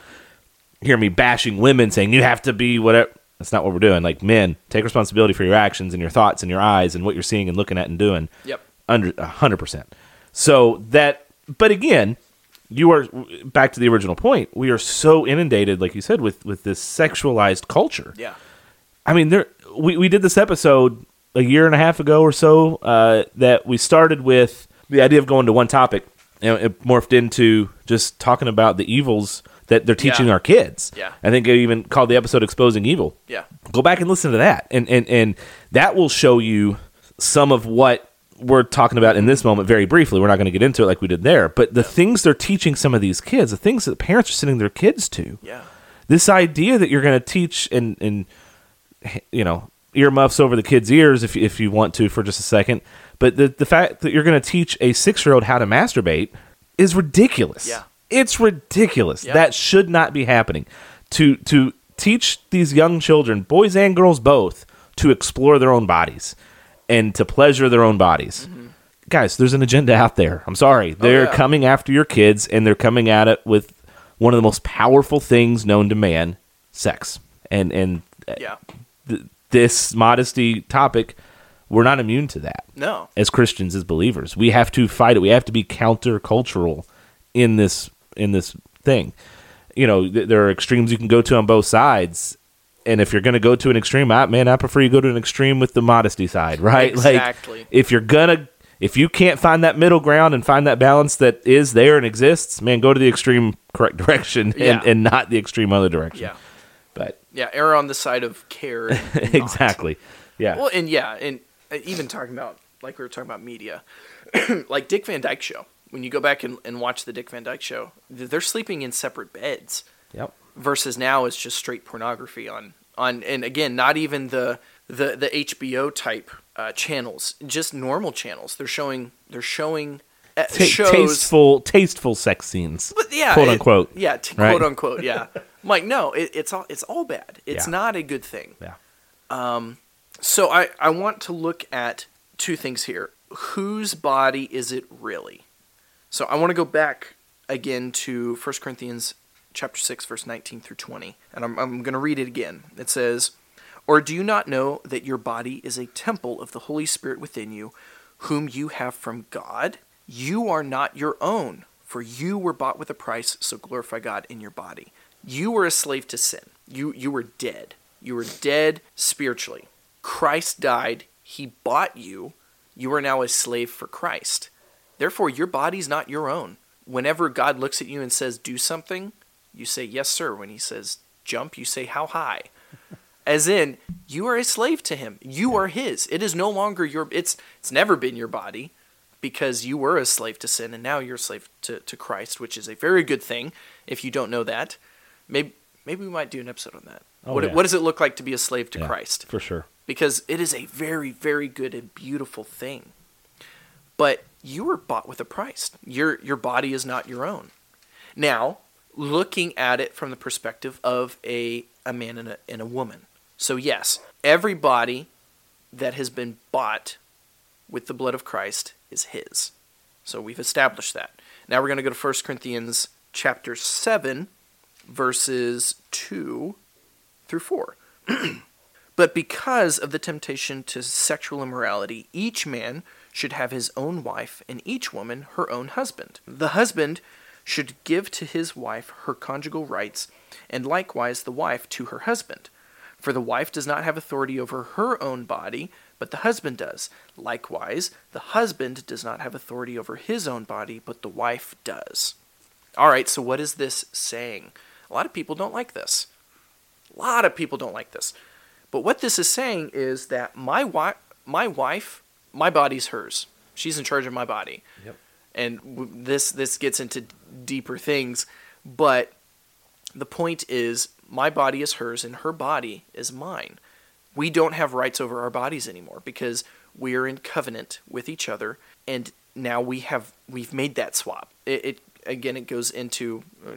hear me bashing women saying you have to be whatever. That's not what we're doing. Like men, take responsibility for your actions and your thoughts and your eyes and what you're seeing and looking at and doing. Yep. Under a hundred percent. So that, but again, you are back to the original point. We are so inundated, like you said, with with this sexualized culture. yeah I mean, there we, we did this episode a year and a half ago or so uh, that we started with the idea of going to one topic and it morphed into just talking about the evils that they're teaching Yeah. our kids. Yeah. I think I even called the episode "Exposing Evil." yeah Go back and listen to that, and and and that will show you some of what we're talking about in this moment very briefly. We're not going to get into it like we did there, but the things they're teaching some of these kids, the things that parents are sending their kids to yeah this idea that you're going to teach and and you know earmuffs over the kids' ears if if you want to for just a second, but the the fact that you're going to teach a six year old how to masturbate is ridiculous. Yeah. it's ridiculous. Yeah. That should not be happening. To to teach these young children, boys and girls both, to explore their own bodies and to pleasure their own bodies. Guys, there's an agenda out there. I'm sorry. They're Mm-hmm. Oh, yeah. coming after your kids and they're coming at it with one of the most powerful things known to man, sex. And and uh, yeah th- this modesty topic, we're not immune to that no as Christians, as believers. We have to fight it. We have to be countercultural in this in this thing. You know, th- there are extremes you can go to on both sides. And if you're going to go to an extreme, I, man, I prefer you go to an extreme with the modesty side, right? Exactly. Like, if you're gonna, if you can't find that middle ground and find that balance that is there and exists, man, go to the extreme correct direction and, Yeah. and not the extreme other direction. yeah But yeah err on the side of care exactly, yeah, Well, and yeah, and uh, even talking about like we were talking about media, like Dick Van Dyke Show. When you go back and, and watch the Dick Van Dyke Show, they're sleeping in separate beds. Yep. Versus now it's just straight pornography on on and again not even the the the HBO type uh, channels, just normal channels. They're showing they're showing uh, Ta- shows. tasteful, tasteful sex scenes. But yeah, quote it- unquote. yeah, t- right? quote unquote. Yeah, I'm like no, it, it's all it's all bad. It's Yeah. not a good thing. Yeah. Um. So I I want to look at two things here. Whose body is it really? So I want to go back again to 1 Corinthians chapter 6 verse 19 through 20 and I'm I'm going to read it again. It says, "Or do you not know that your body is a temple of the Holy Spirit within you, whom you have from God? You are not your own, for you were bought with a price, so glorify God in your body. You were a slave to sin. You you were dead. You were dead spiritually. Christ died, he bought you. You are now a slave for Christ. Therefore your body's not your own. Whenever God looks at you and says do something, you say yes sir. When he says jump, you say how high. As in, you are a slave to him. You are his. It is no longer your it's it's never been your body because you were a slave to sin and now you're a slave to, to Christ, which is a very good thing if you don't know that. Maybe maybe we might do an episode on that. Oh, what, yeah. what does it look like to be a slave to Yeah, Christ? for sure. Because it is a very, very good and beautiful thing. But you were bought with a price. Your your body is not your own. Now, looking at it from the perspective of a, a man and a, and a woman. So, yes, every body that has been bought with the blood of Christ is his. So, we've established that. Now, we're going to go to 1 Corinthians chapter 7, verses 2 through 4. But because of the temptation to sexual immorality, each man should have his own wife, and each woman her own husband. The husband should give to his wife her conjugal rights, and likewise the wife to her husband. For the wife does not have authority over her own body, but the husband does. Likewise, the husband does not have authority over his own body, but the wife does. All right, so what is this saying? A lot of people don't like this. A lot of people don't like this. But what this is saying is that my wife, my wife, my body's hers. She's in charge of my body. Yep. And w- this this gets into deeper things, but the point is my body is hers and her body is mine. We don't have rights over our bodies anymore because we are in covenant with each other and now we have we've made that swap. It, it again it goes into uh,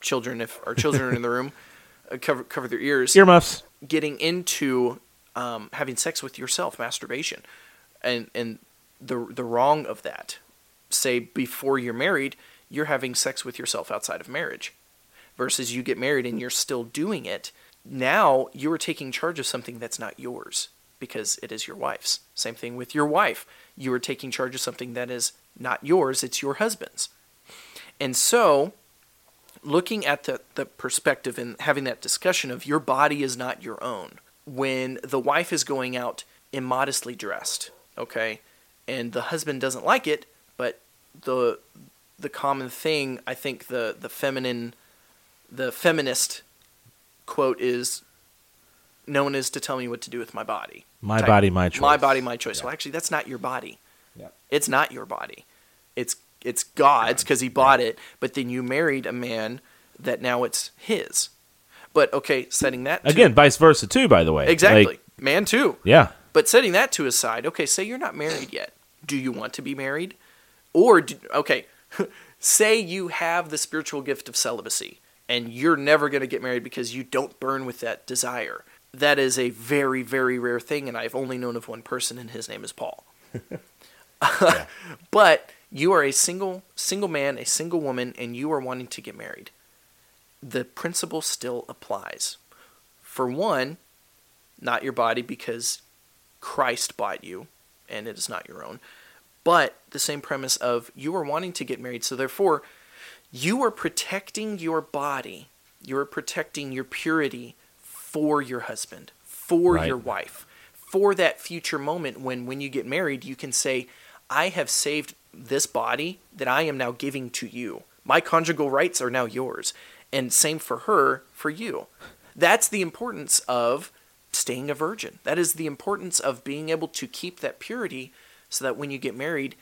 children if our children are in the room uh, cover cover their ears Earmuffs. getting into um, having sex with yourself, masturbation, and and the the wrong of that. Say before you're married, you're having sex with yourself outside of marriage, versus you get married and you're still doing it. Now you are taking charge of something that's not yours because it is your wife's. Same thing with your wife. You are taking charge of something that is not yours; it's your husband's. And so, looking at the, the perspective and having that discussion of your body is not your own when the wife is going out immodestly dressed okay and the husband doesn't like it but the the common thing i think the the feminine the feminist quote is no one is to tell me what to do with my body My type. body, my choice. my body my choice Yeah. well actually that's not your body Yeah. it's not your body. It's it's God's because He bought it. But then you married a man that now it's His. But okay, setting that to, Again, vice versa too. By the way. exactly, Like, man too. yeah. But setting that to aside, okay, say you're not married yet. Do you want to be married? Or do, okay, say you have the spiritual gift of celibacy and you're never going to get married because you don't burn with that desire. That is a very very rare thing and I've only known of one person and his name is Paul. But you are a single single man, a single woman and you are wanting to get married. The principle still applies. For one, not your body because Christ bought you and it is not your own. But the same premise of you are wanting to get married, so therefore you are protecting your body, you are protecting your purity for your husband, for Right. your wife, for that future moment when when you get married, you can say, I have saved this body that I am now giving to you. My conjugal rights are now yours. And same for her, for you. That's the importance of staying a virgin. That is the importance of being able to keep that purity so that when you get married,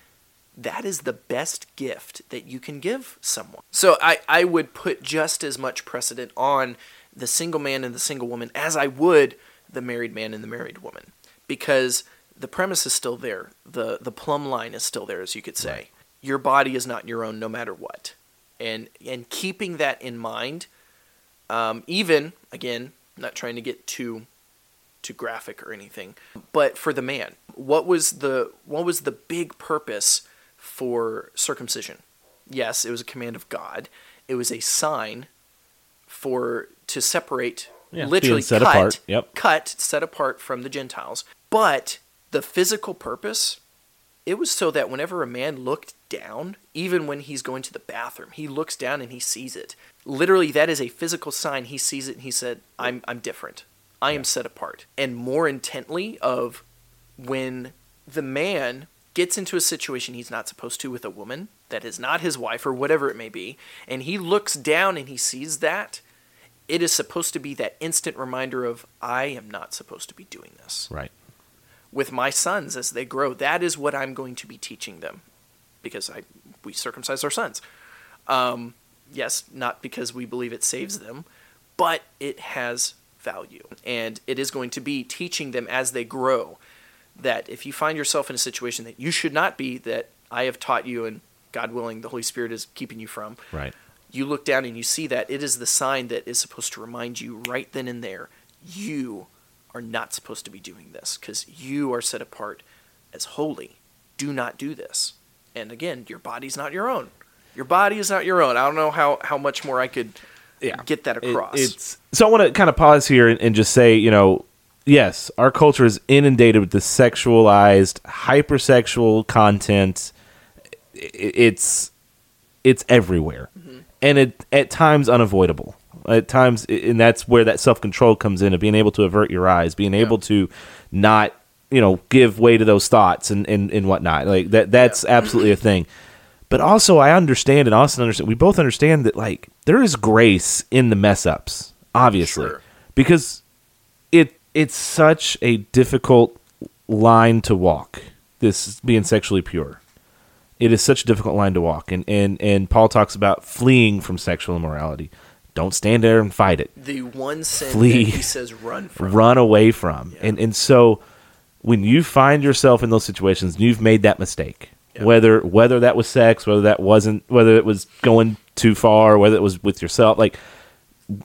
that is the best gift that you can give someone. So I, I would put just as much precedent on the single man and the single woman as I would the married man and the married woman because the premise is still there. The the plumb line is still there as you could say. Right. Your body is not your own no matter what. And and keeping that in mind um, even again, not trying to get too too graphic or anything, but for the man, what was the what was the big purpose for circumcision? Yes, it was a command of God. It was a sign for to separate yeah, literally cut, apart. Yep. cut, set apart from the Gentiles. But the physical purpose, it was so that whenever a man looked down, even when he's going to the bathroom, he looks down and he sees it. Literally, that is a physical sign. He sees it and he said, "I'm I'm different. I am set apart." And more intently of when the man gets into a situation he's not supposed to with a woman that is not his wife or whatever it may be, and he looks down and he sees that, it is supposed to be that instant reminder of I am not supposed to be doing this. Right. With my sons as they grow, that is what I'm going to be teaching them, because I we circumcise our sons. Um, yes, not because we believe it saves them, but it has value, and it is going to be teaching them as they grow that if you find yourself in a situation that you should not be, that I have taught you, and God willing, the Holy Spirit is keeping you from. Right. You look down and you see that it is the sign that is supposed to remind you right then and there, you are not supposed to be doing this because you are set apart as holy. Do not do this. And again, your body's not your own. Your body is not your own. I don't know how, how much more I could yeah. get that across. It, it's so I want to kind of pause here and, and just say, you know, yes, our culture is inundated with the sexualized, hypersexual content. It's it's everywhere, mm-hmm. and it at times unavoidable. At times, and that's where that self control comes in of being able to avert your eyes, being yeah. able to not you know give way to those thoughts and and, and whatnot. Like that that's yeah. absolutely a thing. But also, I understand, and Austin understand. We both understand that like there is grace in the mess ups, obviously, sure. because it it's such a difficult line to walk. This being sexually pure, it is such a difficult line to walk, and and and Paul talks about fleeing from sexual immorality. Don't stand there and fight it. The one sin Flee. he says run from. Run away from. Yeah. And and so when you find yourself in those situations, you've made that mistake. Whether whether that was sex, whether that wasn't, whether it was going too far, whether it was with yourself, like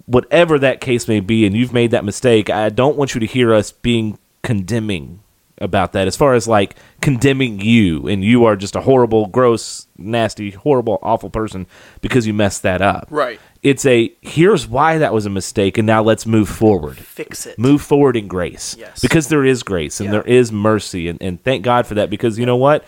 whatever that case may be, and you've made that mistake, I don't want you to hear us being condemning about that. As far as like condemning you and you are just a horrible gross nasty horrible awful person because you messed that up. Right. It's a here's why that was a mistake and now let's move forward. Fix it. Move forward in grace. Yes. Because there is grace and yeah. there is mercy and, and thank god for that because you know what?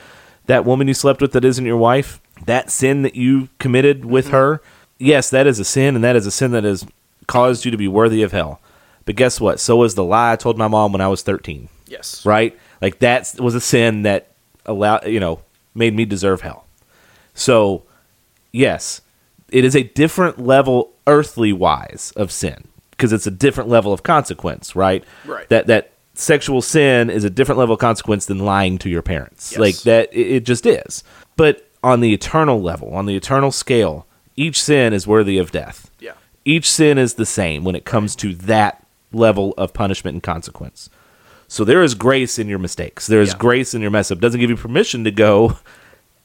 That woman you slept with that isn't your wife that sin that you committed with mm-hmm. her yes, that is a sin, and that is a sin that has caused you to be worthy of hell. But guess what? So was the lie I told my mom when I was 13. Yes. Right? Like that was a sin that allowed, you know, made me deserve hell. So, yes, it is a different level earthly wise of sin because it's a different level of consequence, right? Right. That that sexual sin is a different level of consequence than lying to your parents. Yes. Like that it, it just is. But on the eternal level, on the eternal scale, each sin is worthy of death. Yeah. Each sin is the same when it comes to that level of punishment and consequence. So there is grace in your mistakes. There is yeah. grace in your mess up. Doesn't give you permission to go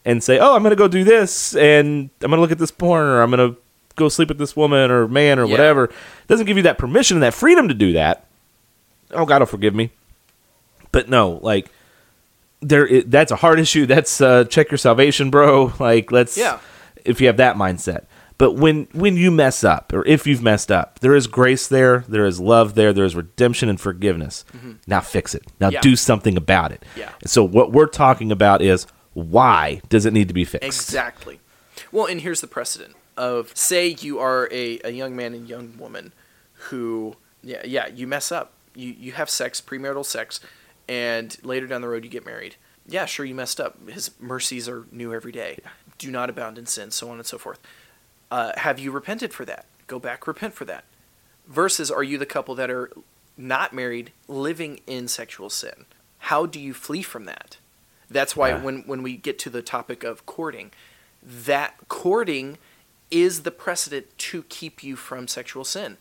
and say, "Oh, I'm going to go do this and I'm going to look at this porn or I'm going to go sleep with this woman or man or yeah. whatever." Doesn't give you that permission and that freedom to do that. Oh, God will forgive me. But no, like there that's a hard issue. That's uh, check your salvation, bro. Like let's Yeah if you have that mindset. But when when you mess up, or if you've messed up, there is grace there, there is love there, there is redemption and forgiveness. Mm-hmm. Now fix it. Now yeah. do something about it. Yeah. And so what we're talking about is why does it need to be fixed? Exactly. Well, and here's the precedent of say you are a, a young man and young woman who yeah yeah you mess up you you have sex premarital sex and later down the road you get married yeah sure you messed up his mercies are new every day yeah do not abound in sin, so on and so forth. Uh, have you repented for that? Go back, repent for that. Versus, are you the couple that are not married, living in sexual sin? How do you flee from that? That's why Yeah. when when we get to the topic of courting, that courting is the precedent to keep you from sexual sin.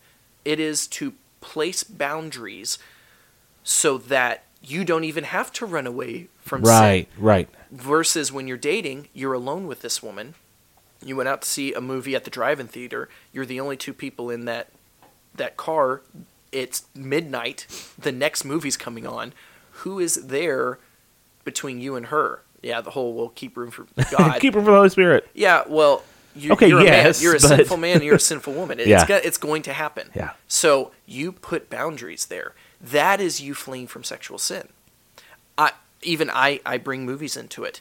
It is to place boundaries so that you don't even have to run away from sin Right, right. versus when you're dating, you're alone with this woman. You went out to see a movie at the drive-in theater. You're the only two people in that that car. It's midnight. The next movie's coming on. Who is there between you and her? Yeah, the whole "we'll keep room for God." Keep room for the Holy Spirit. yeah, well, you, Okay, you're a yes, man. You're a but- sinful man. You're a sinful woman. It's, Yeah. it's going to happen. Yeah. So you put boundaries there. That is you fleeing from sexual sin. I even I, I bring movies into it.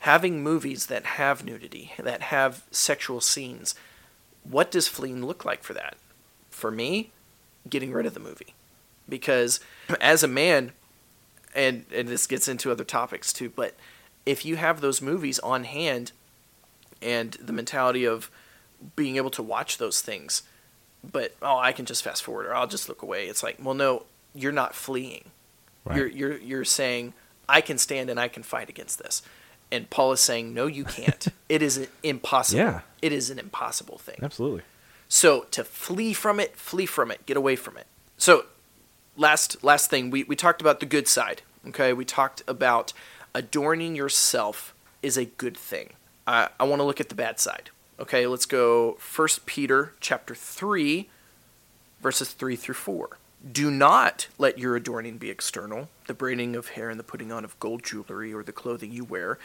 Having movies that have nudity, that have sexual scenes, what does fleeing look like for that? For me, getting rid of the movie. Because as a man, and, and this gets into other topics too, but if you have those movies on hand and the mentality of being able to watch those things, but oh, I can just fast forward or I'll just look away. It's like, well, no, you're not fleeing. Right. You're you're you're saying I can stand and I can fight against this. And Paul is saying, no, you can't. it is impossible. Yeah. It is an impossible thing. Absolutely. So to flee from it, flee from it, get away from it. So last last thing, we, we talked about the good side. Okay, we talked about adorning yourself is a good thing. I, I want to look at the bad side. Okay, let's go First Peter chapter three, verses three through four. Do not let your adorning be external, the braiding of hair and the putting on of gold jewelry or the clothing you wear,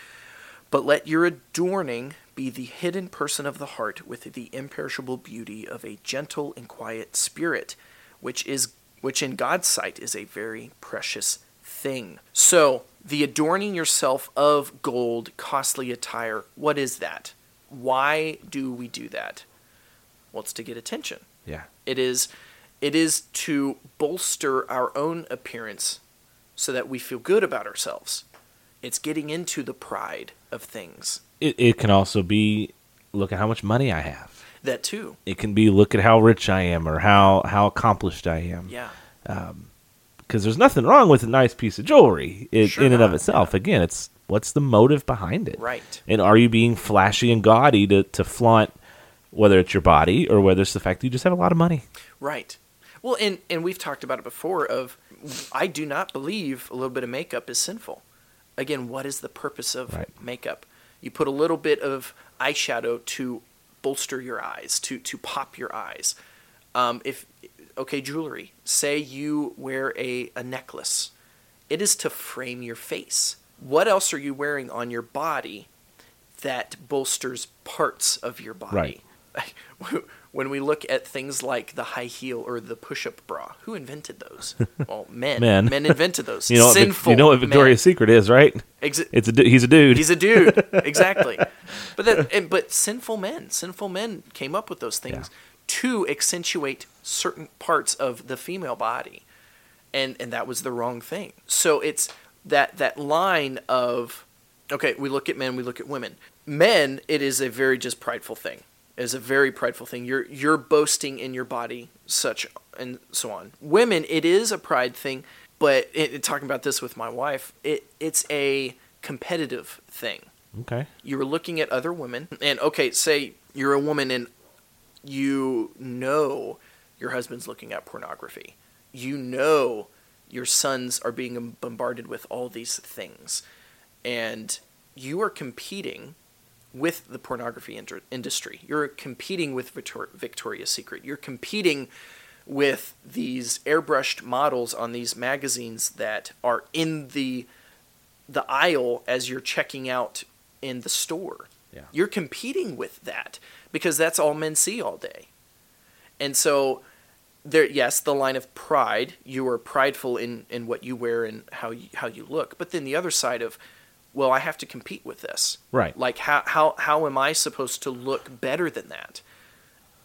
but let your adorning be the hidden person of the heart with the imperishable beauty of a gentle and quiet spirit, which is which in God's sight is a very precious thing. So, the adorning yourself of gold, costly attire, what is that? Why do we do that? Well, it's to get attention. Yeah. It is it is to bolster our own appearance so that we feel good about ourselves. It's getting into the pride of things. It, it can also be look at how much money I have. That too. It can be look at how rich I am or how, how accomplished I am. Yeah. Um, because there's nothing wrong with a nice piece of jewelry in, Sure in and of itself. Again, it's what's the motive behind it? Right. And are you being flashy and gaudy to, to flaunt whether it's your body or whether it's the fact that you just have a lot of money? Right. Well, and and we've talked about it before of I do not believe a little bit of makeup is sinful. Again, what is the purpose of Right. makeup? You put a little bit of eyeshadow to bolster your eyes, to to pop your eyes. Um, if okay, jewelry. Say you wear a, a necklace. It is to frame your face. What else are you wearing on your body that bolsters parts of your body? when we look at things like the high heel or the push-up bra, who invented those? Well, men. Men. Men invented those. You know, Sinful. you know what men. Victoria's Secret is, right? Exa- It's a du- he's a dude. He's a dude, exactly. But that, and, but sinful men, sinful men came up with those things to accentuate certain parts of the female body, and and that was the wrong thing. So it's that that line of, okay, we look at men, we look at women. Men, it is a very just prideful thing. Is a very prideful thing. You're you're boasting in your body, such and so on. Women, it is a pride thing, but it, it- talking about this with my wife, it it's a competitive thing okay. You're looking at other women and okay say you're a woman and you know your husband's looking at pornography you know your sons are being bombarded with all these things and you are competing with the pornography inter- industry you're competing with Victor- victoria's secret you're competing with these airbrushed models on these magazines that are in the the aisle as you're checking out in the store. Yeah. You're competing with that because that's all men see all day. And so there yes, the line of pride, you are prideful in, in what you wear and how you, how you look. But then the other side of well, I have to compete with this. Right. Like how how how am I supposed to look better than that?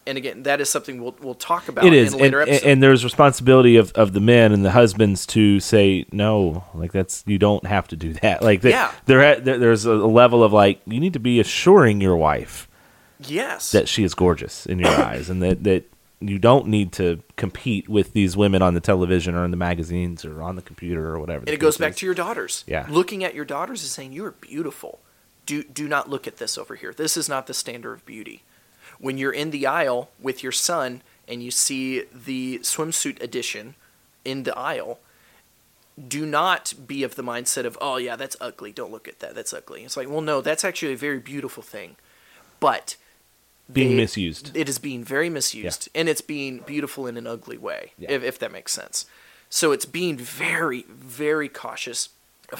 And again, that is something we'll we'll talk about It is, in a later and, episode. and there's responsibility of, of the men and the husbands to say no, like that's you don't have to do that. Like Yeah. there there's a level of like you need to be assuring your wife yes. that she is gorgeous in your eyes, and that that you don't need to compete with these women on the television or in the magazines or on the computer or whatever. And it goes back to your daughters. Yeah. Looking at your daughters and saying, You are beautiful. Do, do not look at this over here. This is not the standard of beauty. When you're in the aisle with your son and you see the swimsuit edition in the aisle, do not be of the mindset of, oh, yeah, that's ugly. Don't look at that. That's ugly. It's like, well, no, that's actually a very beautiful thing. But being they- misused. It is being very misused, and it's being beautiful in an ugly way, Yeah. if, if that makes sense. So it's being very, very cautious.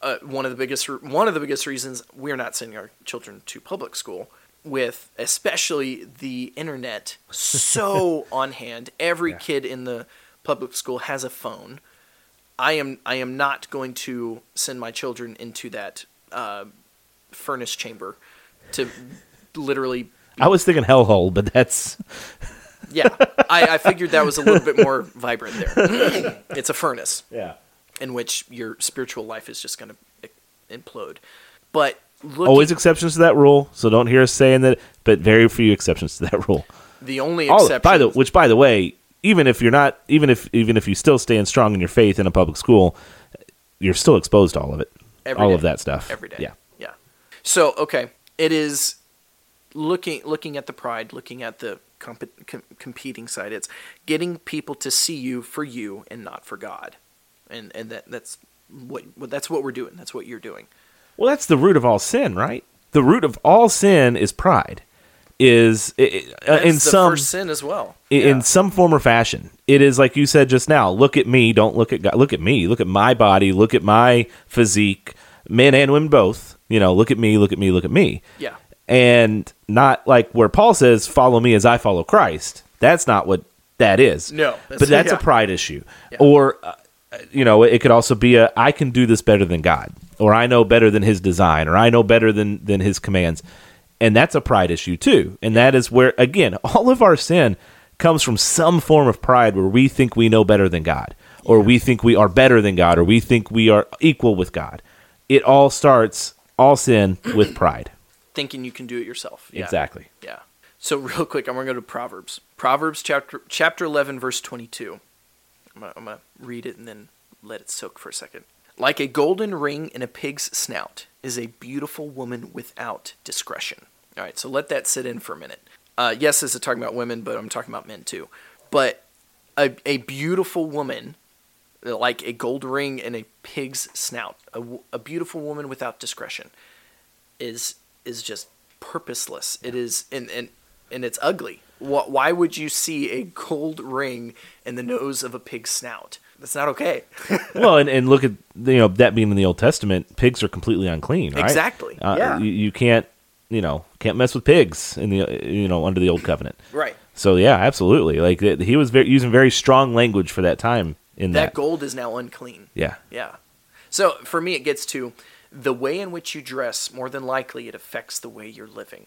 Uh, one of the biggest one of the biggest reasons we're not sending our children to public school, with especially the internet so on hand. Every Yeah. kid in the public school has a phone. I am I am not going to send my children into that uh, furnace chamber to literally I was thinking hellhole, but that's yeah, I, I figured that was a little bit more vibrant there. it's a furnace yeah. in which your spiritual life is just going to implode. But looking, Always exceptions to that rule, so don't hear us saying that. But very few exceptions to that rule. the only All exception. by the which, by the way, even if you're not, even if even if you still stand strong in your faith in a public school, you're still exposed to all of it, Every all day. of that stuff every day. Yeah, yeah. So okay, it is looking looking at the pride, looking at the comp- com- competing side. It's getting people to see you for you and not for God, and and that that's what what- that's what we're doing. That's what you're doing. Well, that's the root of all sin, right? The root of all sin is pride. Is i- i- uh, in some sin as well. i- Yeah. in some form or fashion. It is like you said just now. Look at me. Don't look at God. Look at me. Look at my body. Look at my physique. Men and women both. You know, look at me. Look at me. Look at me. yeah. And not like where Paul says, "Follow me as I follow Christ." That's not what that is. No, that's- but that's yeah. a pride issue. Yeah. Or, uh, you know, it could also be a I can do this better than God," or "I know better than His design," or "I know better than than His commands." And that's a pride issue too. And that is where, again, all of our sin comes from some form of pride where we think we know better than God, or we think we are better than God, or we think we are equal with God. It all starts, all sin, with pride. Thinking you can do it yourself. Yeah. Exactly. Yeah. So real quick, I'm gonna go to Proverbs. Proverbs chapter chapter 11 verse 22. I'm gonna, I'm gonna read it and then let it soak for a second. Like a golden ring in a pig's snout is a beautiful woman without discretion. All right, so let that sit in for a minute. Uh, yes, this is talking about women, but I'm talking about men too. But a, a beautiful woman, like a gold ring in a pig's snout, a beautiful woman without discretion, is is just purposeless. It is and and and it's ugly. Wh- Why would you see a gold ring in the nose of a pig's snout? That's not okay. well, and, and look at you know that being in the Old Testament, pigs are completely unclean, right? Exactly, Uh, yeah. You, you can't you know can't mess with pigs in the you know under the Old Covenant. right. So yeah, absolutely. Like he was very, using very strong language for that time in That that. gold is now unclean. yeah, Yeah. So for me, it gets to the way in which you dress. More than likely, it affects the way you're living,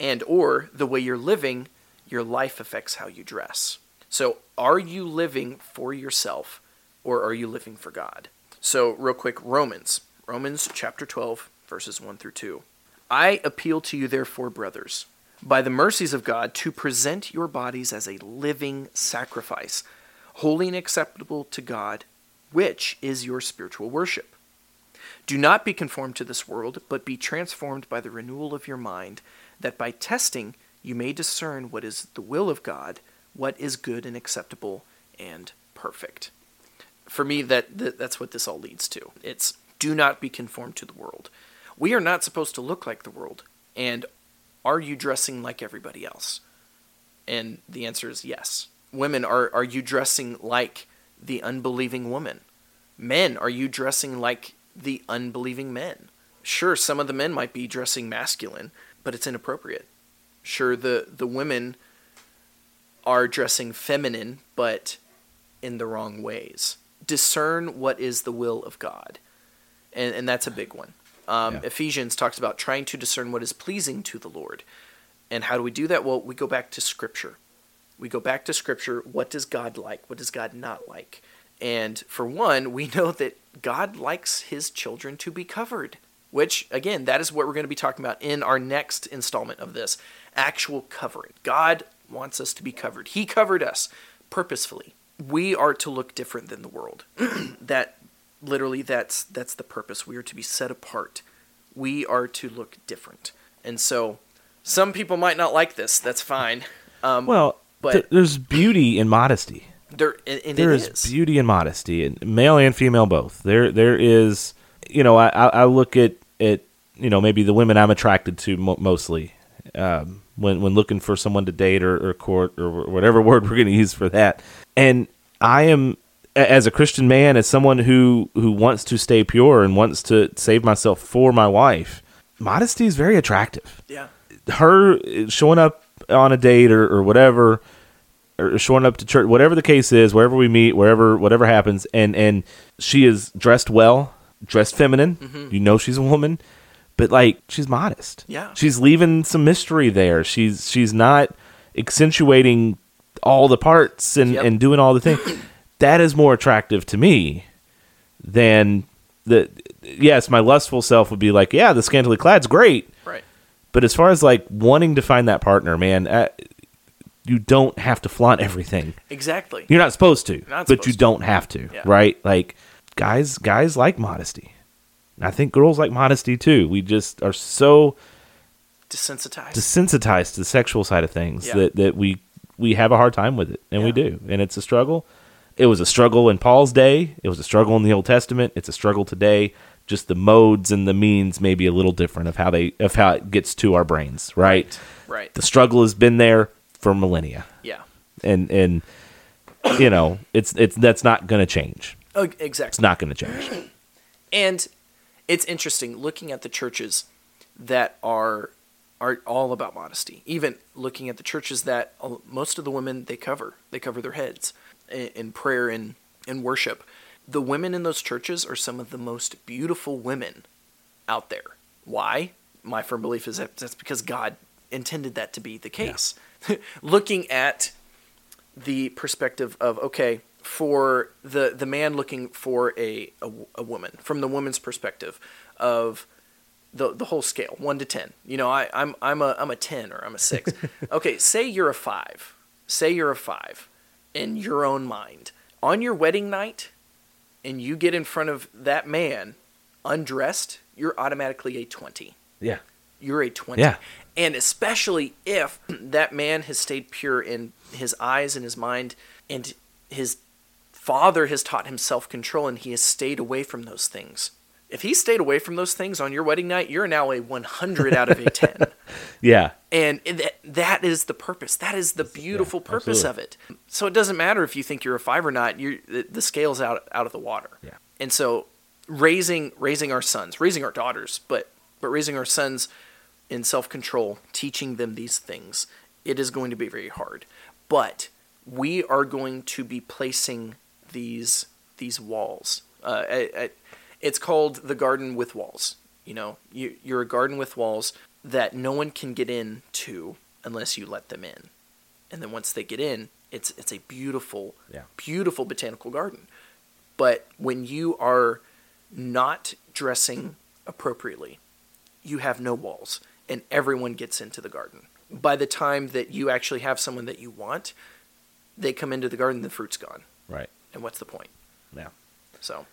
and or the way you're living, your life affects how you dress. So are you living for yourself, or are you living for God? So real quick, Romans, Romans chapter twelve, verses one through two. I appeal to you, therefore, brothers, by the mercies of God, to present your bodies as a living sacrifice, holy and acceptable to God, which is your spiritual worship. Do not be conformed to this world, but be transformed by the renewal of your mind, that by testing you may discern what is the will of God, what is good and acceptable and perfect. For me, that, that that's what this all leads to. It's do not be conformed to the world. We are not supposed to look like the world. And are you dressing like everybody else? And the answer is yes. Women, are, are you dressing like the unbelieving woman? Men, are you dressing like the unbelieving men? Sure, some of the men might be dressing masculine, but it's inappropriate. Sure, the, the women are dressing feminine, but in the wrong ways. Discern what is the will of God. And, and that's a big one. Um, Yeah. Ephesians talks about trying to discern what is pleasing to the Lord. And how do we do that? Well, we go back to Scripture. We go back to Scripture. What does God like? What does God not like? And for one, we know that God likes his children to be covered, which, again, that is what we're going to be talking about in our next installment of this actual covering. God wants us to be covered. He covered us purposefully. We are to look different than the world. that literally that's that's the purpose. We are to be set apart. We are to look different. And so some people might not like this. That's fine. Um, Well, but- th- there's beauty in modesty. There and, and There it is is. beauty in modesty, and male and female both. There, there is. You know, I, I look at at you know maybe the women I'm attracted to mo- mostly um, when when looking for someone to date or, or court or whatever word we're going to use for that. And I am as a Christian man, as someone who who wants to stay pure and wants to save myself for my wife. Modesty is very attractive Yeah. her showing up on a date or, or whatever or showing up to church whatever the case is wherever we meet wherever whatever happens and and she is dressed well dressed feminine you know she's a woman but like she's modest Yeah. she's leaving some mystery there she's she's not accentuating all the parts and Yep. and doing all the things that is more attractive to me than the yes my lustful self would be like yeah the scantily clad's great Right. but as far as like wanting to find that partner, man, uh, you don't have to flaunt everything. Exactly. You're not supposed to, Not but you to. don't have to, Yeah. right? Like guys, guys like modesty. And I think girls like modesty too. We just are so Desensitized. desensitized to the sexual side of things Yeah. that that we we have a hard time with it, and we do, and it's a struggle. It was a struggle in Paul's day. It was a struggle in the Old Testament. It's a struggle today. Just the modes and the means may be a little different of how they of how it gets to our brains, right? right. the struggle has been there for millennia yeah. and and you know it's it's that's not going to change Oh, exactly. it's not going to change And it's interesting looking at the churches that are are all about modesty. Even looking at the churches that uh, most of the women they cover, they cover their heads in, in prayer and in worship. The women in those churches are some of the most beautiful women out there. Why? My firm belief is that that's because God intended that to be the case. looking at the perspective of okay for the the man looking for a, a, a woman from the woman's perspective of the the whole scale one to ten. You know I I'm I'm a I'm a ten or I'm a six. Okay say you're a five. Say you're a five in your own mind. On your wedding night and you get in front of that man undressed you're automatically a 20 yeah. You're a 20. Yeah. And especially if that man has stayed pure in his eyes and his mind, and his father has taught him self control and he has stayed away from those things. If he stayed away from those things on your wedding night, you're now a 100 out of a 10. yeah And that, that is the purpose. That is the beautiful purpose of it. So it doesn't matter if you think you're a five or not. You're, the, the scale's out out of the water. Yeah. And so raising raising our sons, raising our daughters, but but raising our sons in self control, teaching them these things, it is going to be very hard. But we are going to be placing these these walls. Uh, I, I, it's called the garden with walls. You know, you, you're a garden with walls that no one can get into unless you let them in. And then once they get in, it's it's a beautiful, Yeah. beautiful botanical garden. But when you are not dressing appropriately, you have no walls, and everyone gets into the garden. By the time that you actually have someone that you want, they come into the garden, the fruit's gone. right And what's the point? yeah So,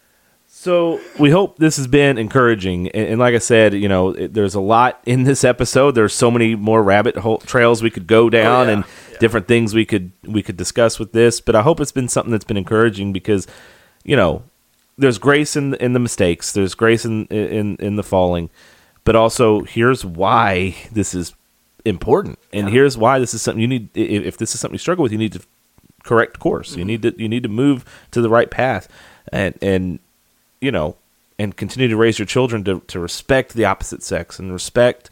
so we hope this has been encouraging and, and like i said you know it, there's a lot in this episode there's so many more rabbit hole trails we could go oh, down yeah. and Yeah. different things we could we could discuss with this but i hope it's been something that's been encouraging because you know there's grace in in the mistakes there's grace in in in the falling but also here's why this is important and Yeah. here's why this is something you need if, if this is something you struggle with you need to correct course Mm-hmm. you need to you need to move to the right path and and you know and continue to raise your children to, to respect the opposite sex and respect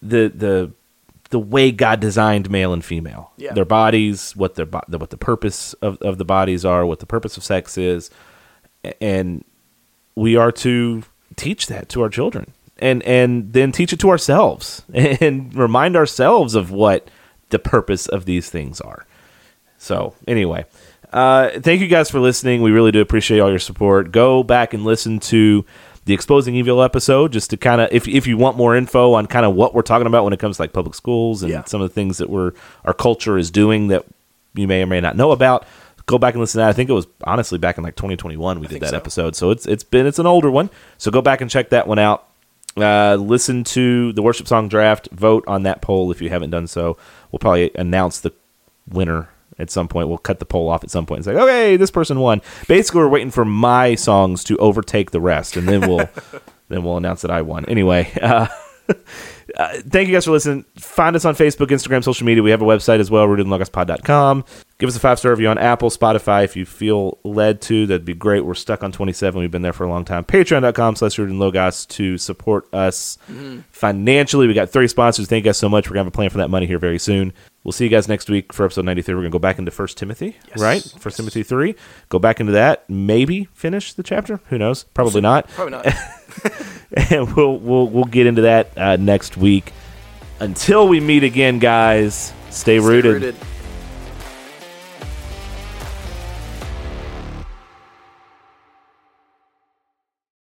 the the the way God designed male and female Yeah. their bodies what their bo- what the purpose of, of the bodies are what the purpose of sex is and we are to teach that to our children and and then teach it to ourselves and remind ourselves of what the purpose of these things are so anyway, uh, thank you guys for listening. We really do appreciate all your support. Go back and listen to the Exposing Evil episode, just to kind of if if you want more info on kind of what we're talking about when it comes to like public schools and Yeah. some of the things that we're our culture is doing that you may or may not know about. Go back and listen to that. I think it was honestly back in like 2021 we did that so. episode. So it's it's been it's an older one. So go back and check that one out. Uh, listen to the worship song draft. Vote on that poll if you haven't done so. We'll probably announce the winner at some point. We'll cut the poll off at some point and say, okay, this person won. Basically, we're waiting for my songs to overtake the rest, and then we'll then we'll announce that I won. Anyway, uh, uh, thank you guys for listening. Find us on Facebook, Instagram, social media. We have a website as well, rootedinlogospod.com. Give us a five star review on Apple, Spotify if you feel led to. That'd be great. We're stuck on 27. We've been there for a long time. Patreon.com slash rooted in logos to support us financially. We got three sponsors. Thank you guys so much. We're going to have a plan for that money here very soon. We'll see you guys next week for episode 93. We're going to go back into First Timothy, Yes. right? First Timothy 3. Go back into that. Maybe finish the chapter. Who knows? Probably not Probably not. and we'll we'll we'll get into that uh, next week. Until we meet again, guys, stay, Stay rooted. rooted.